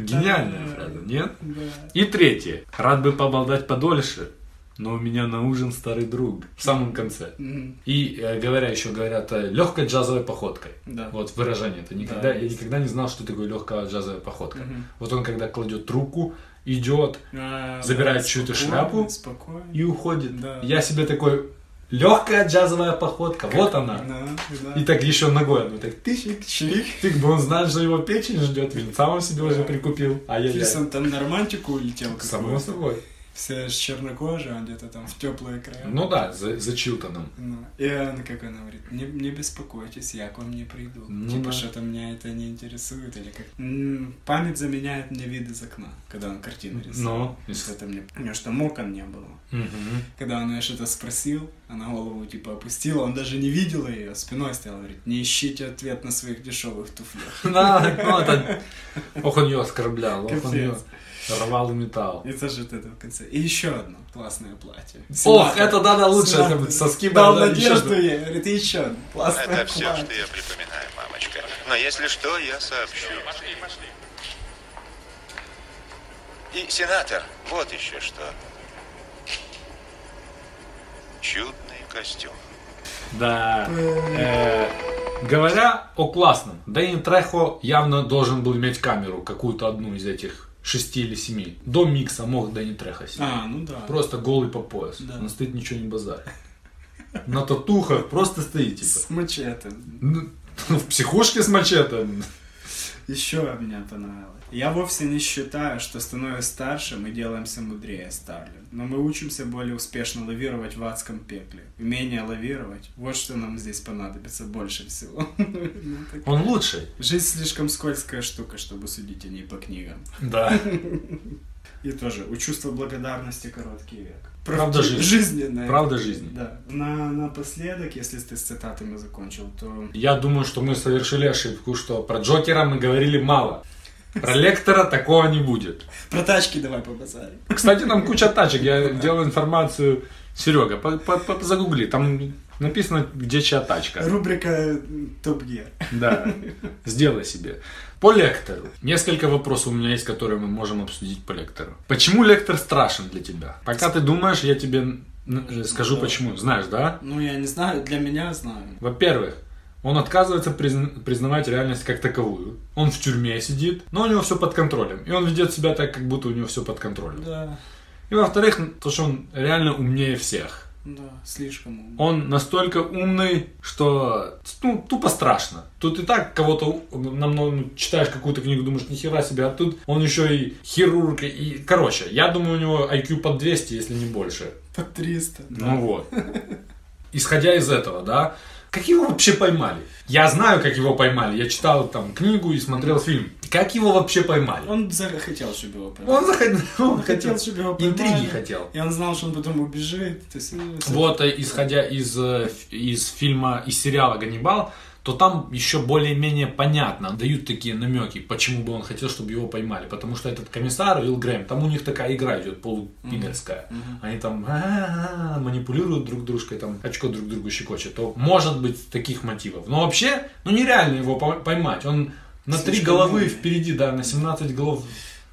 Гениальная фраза, нет? Да. И третье. Рад бы поболтать подольше, но у меня на ужин старый друг. В самом конце. Мгм. И э, говоря еще, говорят, легкой джазовой походкой. Да. Вот выражение. Это никогда, Да, я есть. никогда не знал, что такое легкая джазовая походка. Мгм. Вот он когда кладет руку, идет А, Забирает да, чью-то шляпу Спокойно. и уходит. Да. Я себе такой, легкая джазовая походка, вот она. Да, да. И так еще ногой, ну так тыщик, Чик. тык, бы он знает, что его печень ждет, винца он себе уже прикупил. А я Фисан там на романтику улетел Само собой. Все с чернокожей, он где-то там в теплые края. Ну да, за, за Чилтоном. Ну, И она, как она говорит, не, не беспокойтесь, я к вам не приду. Ну типа, да. что-то меня это не интересует, или как. М, Память заменяет мне вид из окна, когда он картину рисовал. Ну, Вот это мне... У него что, окон не было. Мгм. Когда он ее что-то спросил, она голову типа опустила, он даже не видел ее, спиной стоял, говорит, не ищите ответ на своих дешевых туфлях. Да, ну. Ох, он ее оскорблял, ох, он ее. Рвал и металл. Это же вот это в конце. И еще одно классное платье. Ох, это да-да, лучше, Сенатор. это соски Дал да, да, еще надежду что- ей, говорит, и еще одно классное Это все, платье. что я припоминаю, мамочка. Но если что, я сообщу. И, сенатор, вот еще что. Чудный костюм. Да. Э, Говоря о классном, Дэнни Трехо явно должен был иметь камеру, какую-то одну из этих шести или семи. До микса мог Дэнни Трехо снять. А, ну да. Просто голый по пояс. Да. Он стоит, ничего не базарит. На татухах просто стоит, типа. С мачете. Ну, В психушке с мачете. Еще мне понравилось. Я вовсе не считаю, что становясь старше, мы делаемся мудрее стали. Но мы учимся более успешно лавировать в адском пекле. Умение лавировать, вот что нам здесь понадобится больше всего. Ну, так. Он лучший. Жизнь слишком скользкая штука, чтобы судить о ней по книгам. Да. И тоже у чувства благодарности короткий век. Правда жизни. Жизненная. Правда жизни. Да. На, напоследок, если ты с цитатами закончил, то Я думаю, что мы совершили ошибку, что про Джокера мы говорили мало. Про Лектора такого не будет. про тачки давай побазарим. Кстати, там куча тачек. Я делал информацию. Серега, по- по- загугли. Там написано, где чья тачка. Рубрика Топ Гир. Да. Сделай себе. По лектору. Несколько вопросов у меня есть, которые мы можем обсудить по лектору. Почему лектор страшен для тебя? Пока ты думаешь, я тебе э, скажу почему. Знаешь, да? Ну, я не знаю, для меня знаю. Во-первых, он отказывается призн- признавать реальность как таковую. Он в тюрьме сидит, но у него все под контролем. И он ведет себя так, как будто у него все под контролем. Да, И во-вторых, то, что он реально умнее всех. Да, слишком умно. Он настолько умный, что ну, тупо страшно. Тут и так кого-то намного ну, читаешь какую-то книгу, думаешь, нихера себе, а тут он еще и хирург. И, короче, я думаю, у него IQ под 200, если не больше. По 300. Ну вот. Исходя из этого, да, как его вообще поймали? Я знаю, как его поймали. Я читал там книгу и смотрел фильм. Как его вообще поймали? Он захотел, чтобы его поймали. Он захотел, он хотел, чтобы его поймали. интриги хотел. И он знал, что он потом убежит. То есть, ну, Вот, э, исходя из, э, из фильма, из сериала «Ганнибал», то там еще более-менее понятно, дают такие намеки, почему бы он хотел, чтобы его поймали. Потому что этот комиссар, Уилл Грэм, там у них такая игра идет полупидорская. Они там манипулируют друг дружкой, там очко друг другу щекочет. То может быть таких мотивов. Но вообще, ну нереально его по- поймать. Он на три головы умный. впереди, да, на 17 голов.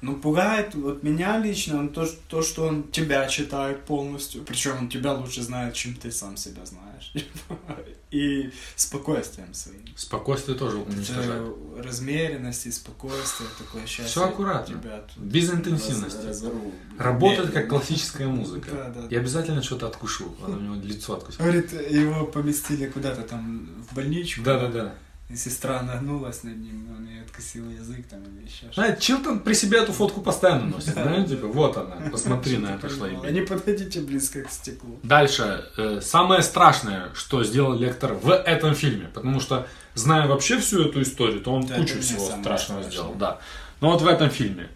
Ну, пугает вот меня лично он то, то, что он тебя читает полностью. Причем он тебя лучше знает, чем ты сам себя знаешь. И спокойствием своим. Спокойствие тоже уничтожает. Размеренность и спокойствие, такое счастье. Всё аккуратно. Тебя тут Без интенсивности. раз- разорву. Работает как классическая музыка. Да, да. Я обязательно что-то откушу. Она у него лицо откусила. Говорит, его поместили куда-то там в больничку. Да-да-да. Сестра нагнулась над ним, он ей откусил язык там или еще что-то. Знаете, Чилтон при себе эту фотку постоянно носит. Знаете, типа, вот она, посмотри на это шлейбе. Не подходите близко к стеклу. Дальше. э, самое страшное, что сделал Лектор в этом фильме. Потому что, зная вообще всю эту историю, то он Да, кучу всего страшного сделал. Да. Но вот в этом фильме.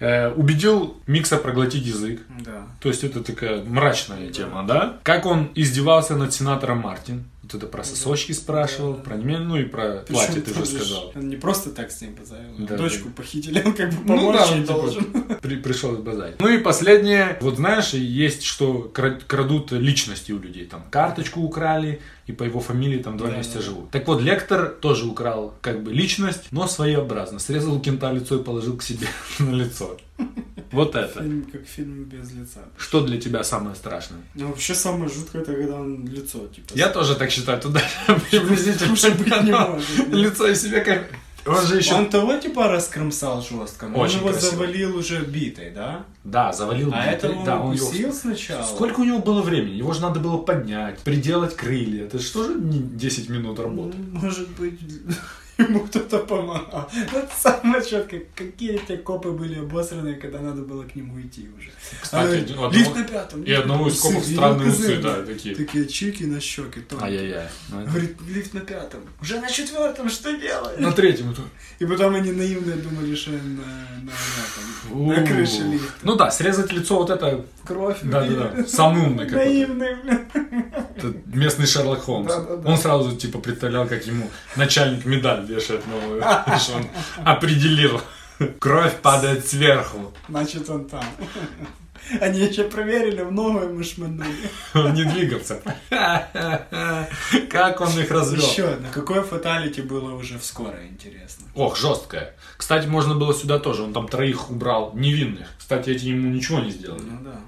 Э, убедил Микса проглотить язык. Да. То есть это такая мрачная тема, да? Как он издевался над сенатором Мартин. Вот это про сосочки спрашивал, про не ну и про платье ты же Причем тоже сказал. Он не просто так с ним позавел. Да, Дочку да. похитили, он как бы Ну помочь да, ей он типа должен. при- пришел базарить. Ну и последнее, вот знаешь, есть, что кра- крадут личности у людей. Там карточку украли, и по его фамилии там два Да, месяца да. живут. Так вот, Лектор тоже украл как бы личность, но своеобразно. Срезал у кента лицо и положил к себе на лицо. Вот это. Фильм как фильм без лица. Что для тебя самое страшное? Ну, вообще самое жуткое, это когда он лицо, типа... Я тоже так считаю, туда приблизительно лицо и себе как... Он же еще... Он того типа раскромсал жестко, но Очень он его красиво. завалил уже битой, да? Да, завалил. А битой, это он да, его- укусил сначала? Сколько у него было времени? Его же надо было поднять, приделать крылья. Это что же не 10 минут работы? Может быть, ему кто-то помогал. Это самое четко. Какие те копы были обосранные, когда надо было к нему идти уже. Кстати, одного- лифт на пятом. и одного на из копов странные усы, да, такие. Такие чики на щеки. Ай-яй-яй. Ну, Говорит, лифт на пятом. Уже на четвертом, что делаешь? На третьем. И потом они наивные думали, что на, на, на У. крыше лифта. Ну да, срезать лицо вот это, Кровь. Да-да-да. Самый умный какой-то. Наивный, блин. местный Шерлок Холмс. Он сразу типа представлял, как ему начальник медаль вешает новую, что он определил. Кровь падает сверху. Значит, он там. Они еще проверили, в ногу ему шманули. Он не двигался. Как он их развел. Еще одно. Какое фаталити было уже в скорой, интересно. Ох, жесткое. Кстати, можно было сюда тоже. Он там троих убрал невинных. Кстати, эти ему ничего не сделали. Ну да.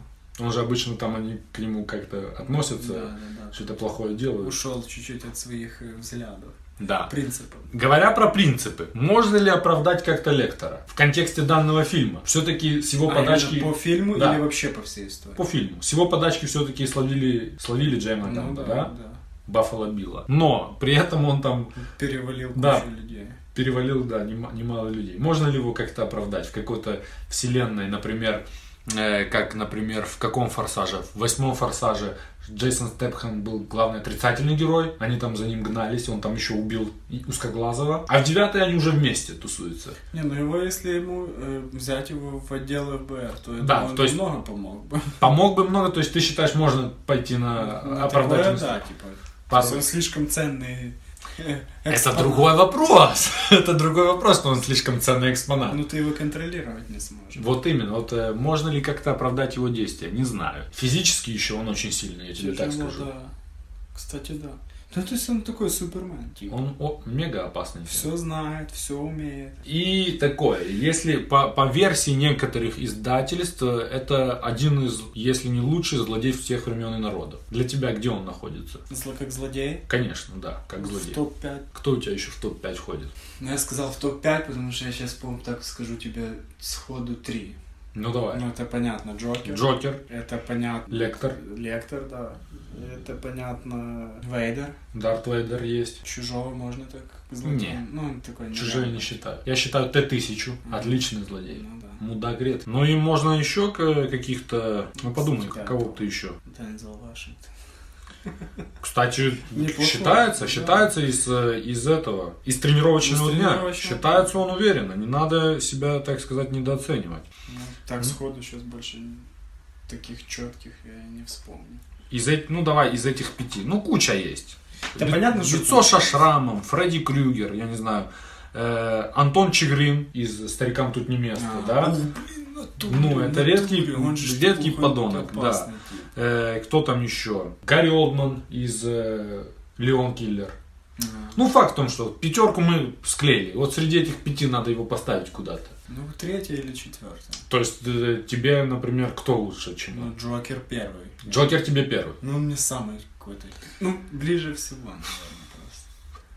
Он же обычно там они к нему как-то относятся, Да, да, да. что-то плохое делают. Ушел чуть-чуть от своих э, взглядов, Да. принципов. Говоря про принципы, можно ли оправдать как-то лектора в контексте данного фильма? Все-таки с его А подачки... по фильму Да. или вообще по всей истории? По фильму. С его подачки все-таки словили, словили Джейма Ну Ганна, да, да? да. Баффало Билла. Но при этом он там Перевалил кучу Да. людей. перевалил, да, нема- немало людей. Можно ли его как-то оправдать в какой-то вселенной, например, как, например, в каком форсаже? В восьмом форсаже Джейсон Степхан был главный отрицательный герой, они там за ним гнались, он там еще убил узкоглазого, а в девятой они уже вместе тусуются. Не, ну его, если ему э, взять его в отдел ФБР, то я Да, думаю, то есть- много помог бы. Помог бы много, то есть ты считаешь, можно пойти на Ну, оправдательность? Да, типа. Пару- слишком ценный. Это другой вопрос. Это другой вопрос, что он слишком ценный экспонат. Ну ты его контролировать не сможешь. Вот именно, вот э, можно ли как-то оправдать его действия, не знаю. Физически еще он очень сильный, я тебе так Тяжело, скажу. Кстати, да. Ну, то есть он такой супермен, типа. Он о, мега опасный. Все знает, все умеет. И такое, если по, по версии некоторых издательств, это один из, если не лучший злодей всех времен и народов. Для тебя где он находится? Зло как злодей. Конечно, да, как В злодей. топ-5. Кто у тебя еще в топ-5 входит? Ну, я сказал в топ-5, потому что я сейчас, по-моему, так скажу тебе сходу 3. Ну давай. Ну, это понятно, Джокер. Джокер, Это понятно. Лектор. Лектор, да. Это понятно. Вейдер. Дарт Вейдер есть. Чужого можно так Не. Ну, он такой Чужие не считаю. Я считаю Т-1000. Отличный злодей. Ну да. Мудак ред. Ну и можно еще каких-то... Ну подумай, кого ты еще? Дензел Вашингтон. Кстати, Неплохой, считается, да. считается из, э, из этого, из тренировочного Из дня. тренировочного Считается он уверенно. Не надо себя, так сказать, недооценивать. Ну, так сходу сейчас больше таких четких я не вспомню. Из этих, ну давай, из этих пяти. Ну, куча есть. Да Ли- понятно, Лицо со шрамом, Фредди Крюгер, я не знаю. э, Антон Чигрин из «Старикам тут не место», А, да? о, блин, натуре, Ну, это редкий- натуре, он же редкий подонок, да. Э, кто там еще? Гарри Олдман из э, «Леон Киллер». Ага. Ну, факт в том, что пятерку мы склеили. Вот среди этих пяти надо его поставить куда-то. Ну, третье или четвертое. То есть э, тебе, например, кто лучше, чем Ну? Джокер первый. Джокер тебе первый. Ну, он мне самый какой-то. Ну, ближе всего, наверное.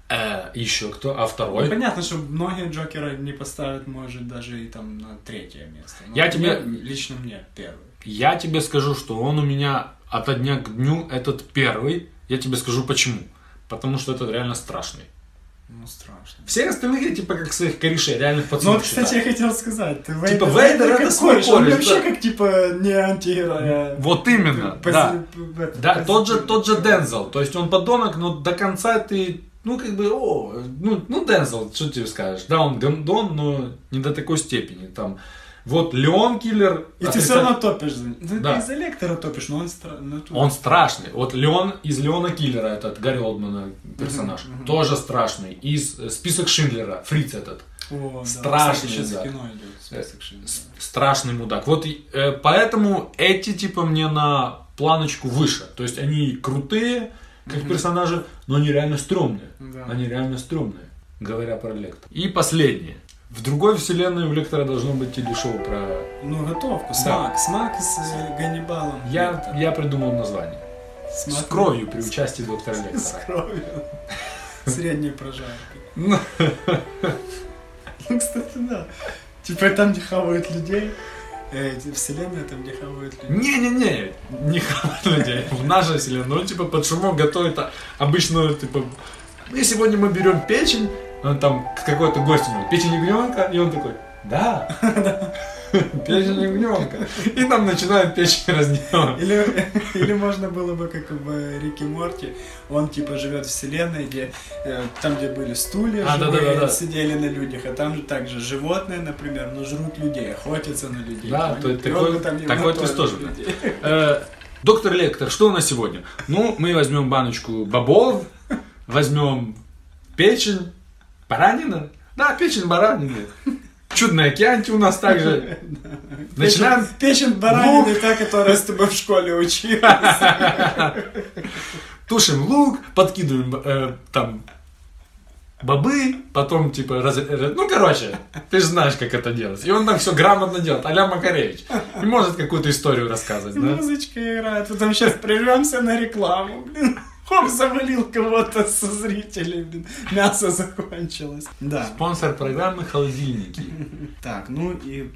Э, еще кто? А Ну, второй? понятно, что многие Джокера не поставят, может, даже и там на третье место. Но Я тебе- Лично мне первый. Я тебе скажу, что он у меня от дня к дню этот первый. Я тебе скажу почему. Потому что это реально страшный. Ну, страшно. Всех остальных я типа как своих корешей, реальных Ну, пацанов вот, кстати, считаю. я хотел сказать. Ты Типа, Вейдер это свой же? Он кореш, вообще как, типа, не антигерой, а... Вот именно, да. это, Да, тот же, тот же Дензел. То есть он подонок, но до конца ты, ну, как бы, о, ну, ну Дензел, что тебе скажешь. Да, он гондон, но не до такой степени. Там Вот Леон Киллер... И ты отрицать- все равно топишь за. Ну, Да. ты из-за лектора топишь, но он странный. Он страшный. Вот Леон из Леона Киллера, этот Гарри Олдмана персонаж, тоже страшный. Из э, список Шиндлера, Фриц этот. О. Страшный, да. кино идет. Список Шиндлера. С- Страшный мудак. Вот э, поэтому эти типа мне на планочку выше. То есть они крутые, как персонажи, но они реально стрёмные. Да. Они реально стрёмные, говоря про Лектора. И последнее. В другой вселенной у Лектора должно быть телешоу про... Ну, готовку. Смак. Смак с э, Ганнибалом. Я, Лектор. я придумал название. Смак С кровью при участии доктора С Лектора. кровью. Средней прожаркой. Ну, Ну, кстати, да. Типа там, где хавают людей. Э, эти вселенная там, где хавают людей. Не-не-не, не хавать людей. В нашей вселенной, ну, типа, под шумок готовит обычно, типа, мы сегодня мы берем печень, он там какой-то гость у него, печень ягненка, и он такой, да, печень ягненка. И там начинают печень разделывать. Или, или можно было бы, как в Рике Морти, он типа живет в вселенной, где э, там, где были стулья, А, живые, да-да-да-да. сидели на людях, а там же также животные, например, но жрут людей, охотятся на людей. Да, то- такой- там такой твист тоже людей. Э, Доктор Лектор, что у нас сегодня? Ну, мы возьмем баночку бобов, возьмем печень, баранина. Да, печень баранины. Чудная кянти у нас также. Начинаем Печень, баранины, та, которая с тобой в школе училась. тушим лук, подкидываем э, там бобы, потом типа раз- ну короче, ты же знаешь, как это делать. И он там все грамотно делает, а Макаревич. И может какую-то историю рассказывать, да? Музычка играет, потом сейчас прервемся на рекламу, блин. Хоп, завалил кого-то со зрителей, блин. Мясо закончилось. Да. Спонсор программы «Холодильники». Так, ну и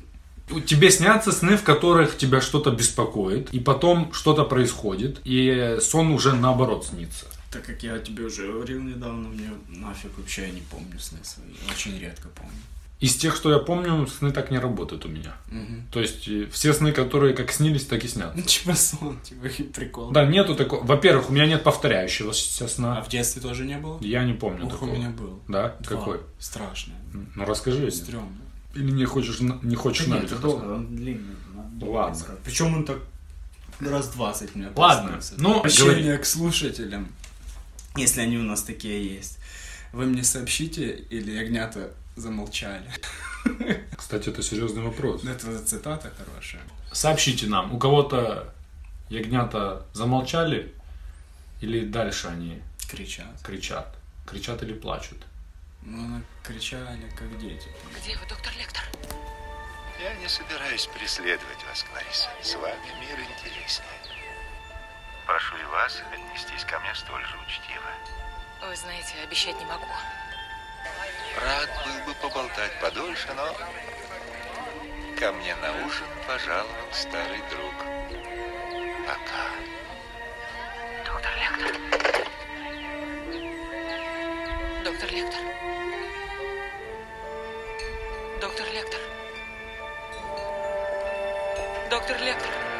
Тебе снятся сны, в которых тебя что-то беспокоит, и потом что-то происходит, и сон уже наоборот снится. Так как я тебе уже говорил недавно, мне нафиг вообще я не помню сны свои. Очень редко помню. Из тех, что я помню, сны так не работают у меня. То есть э, все сны, которые как снились, так и снятся. Ну, типа сон, типа прикол. Да, нету такого. Во-первых, у меня нет повторяющегося А сна. в детстве тоже не было? Я не помню Ух, у такого. меня был. Да? Два. Какой? Страшный. Ну расскажи. Стрёмный. Или не хочешь, на- не хочешь Да знать? нет, это долго, он длинный. надо Ладно. Причем он так раз 20 мне Ладно, ну, Обращение к слушателям, если они у нас такие есть. Вы мне сообщите, или ягнята замолчали. Кстати, это серьезный вопрос. Это цитата хорошая. Сообщите нам, у кого-то ягнята замолчали, или дальше они Кричат. кричат? Кричат или плачут? Ну, она кричали, как дети. Где вы, доктор Лектор? Я не собираюсь преследовать вас, Клариса. С вами мир интереснее. Прошу и вас отнестись ко мне столь же учтиво. Вы знаете, обещать не могу. Рад был бы поболтать подольше, но ко мне на ужин пожаловал старый друг. Пока. Доктор Лектор. Доктор Лектор. Доктор Лектор. Доктор Лектор.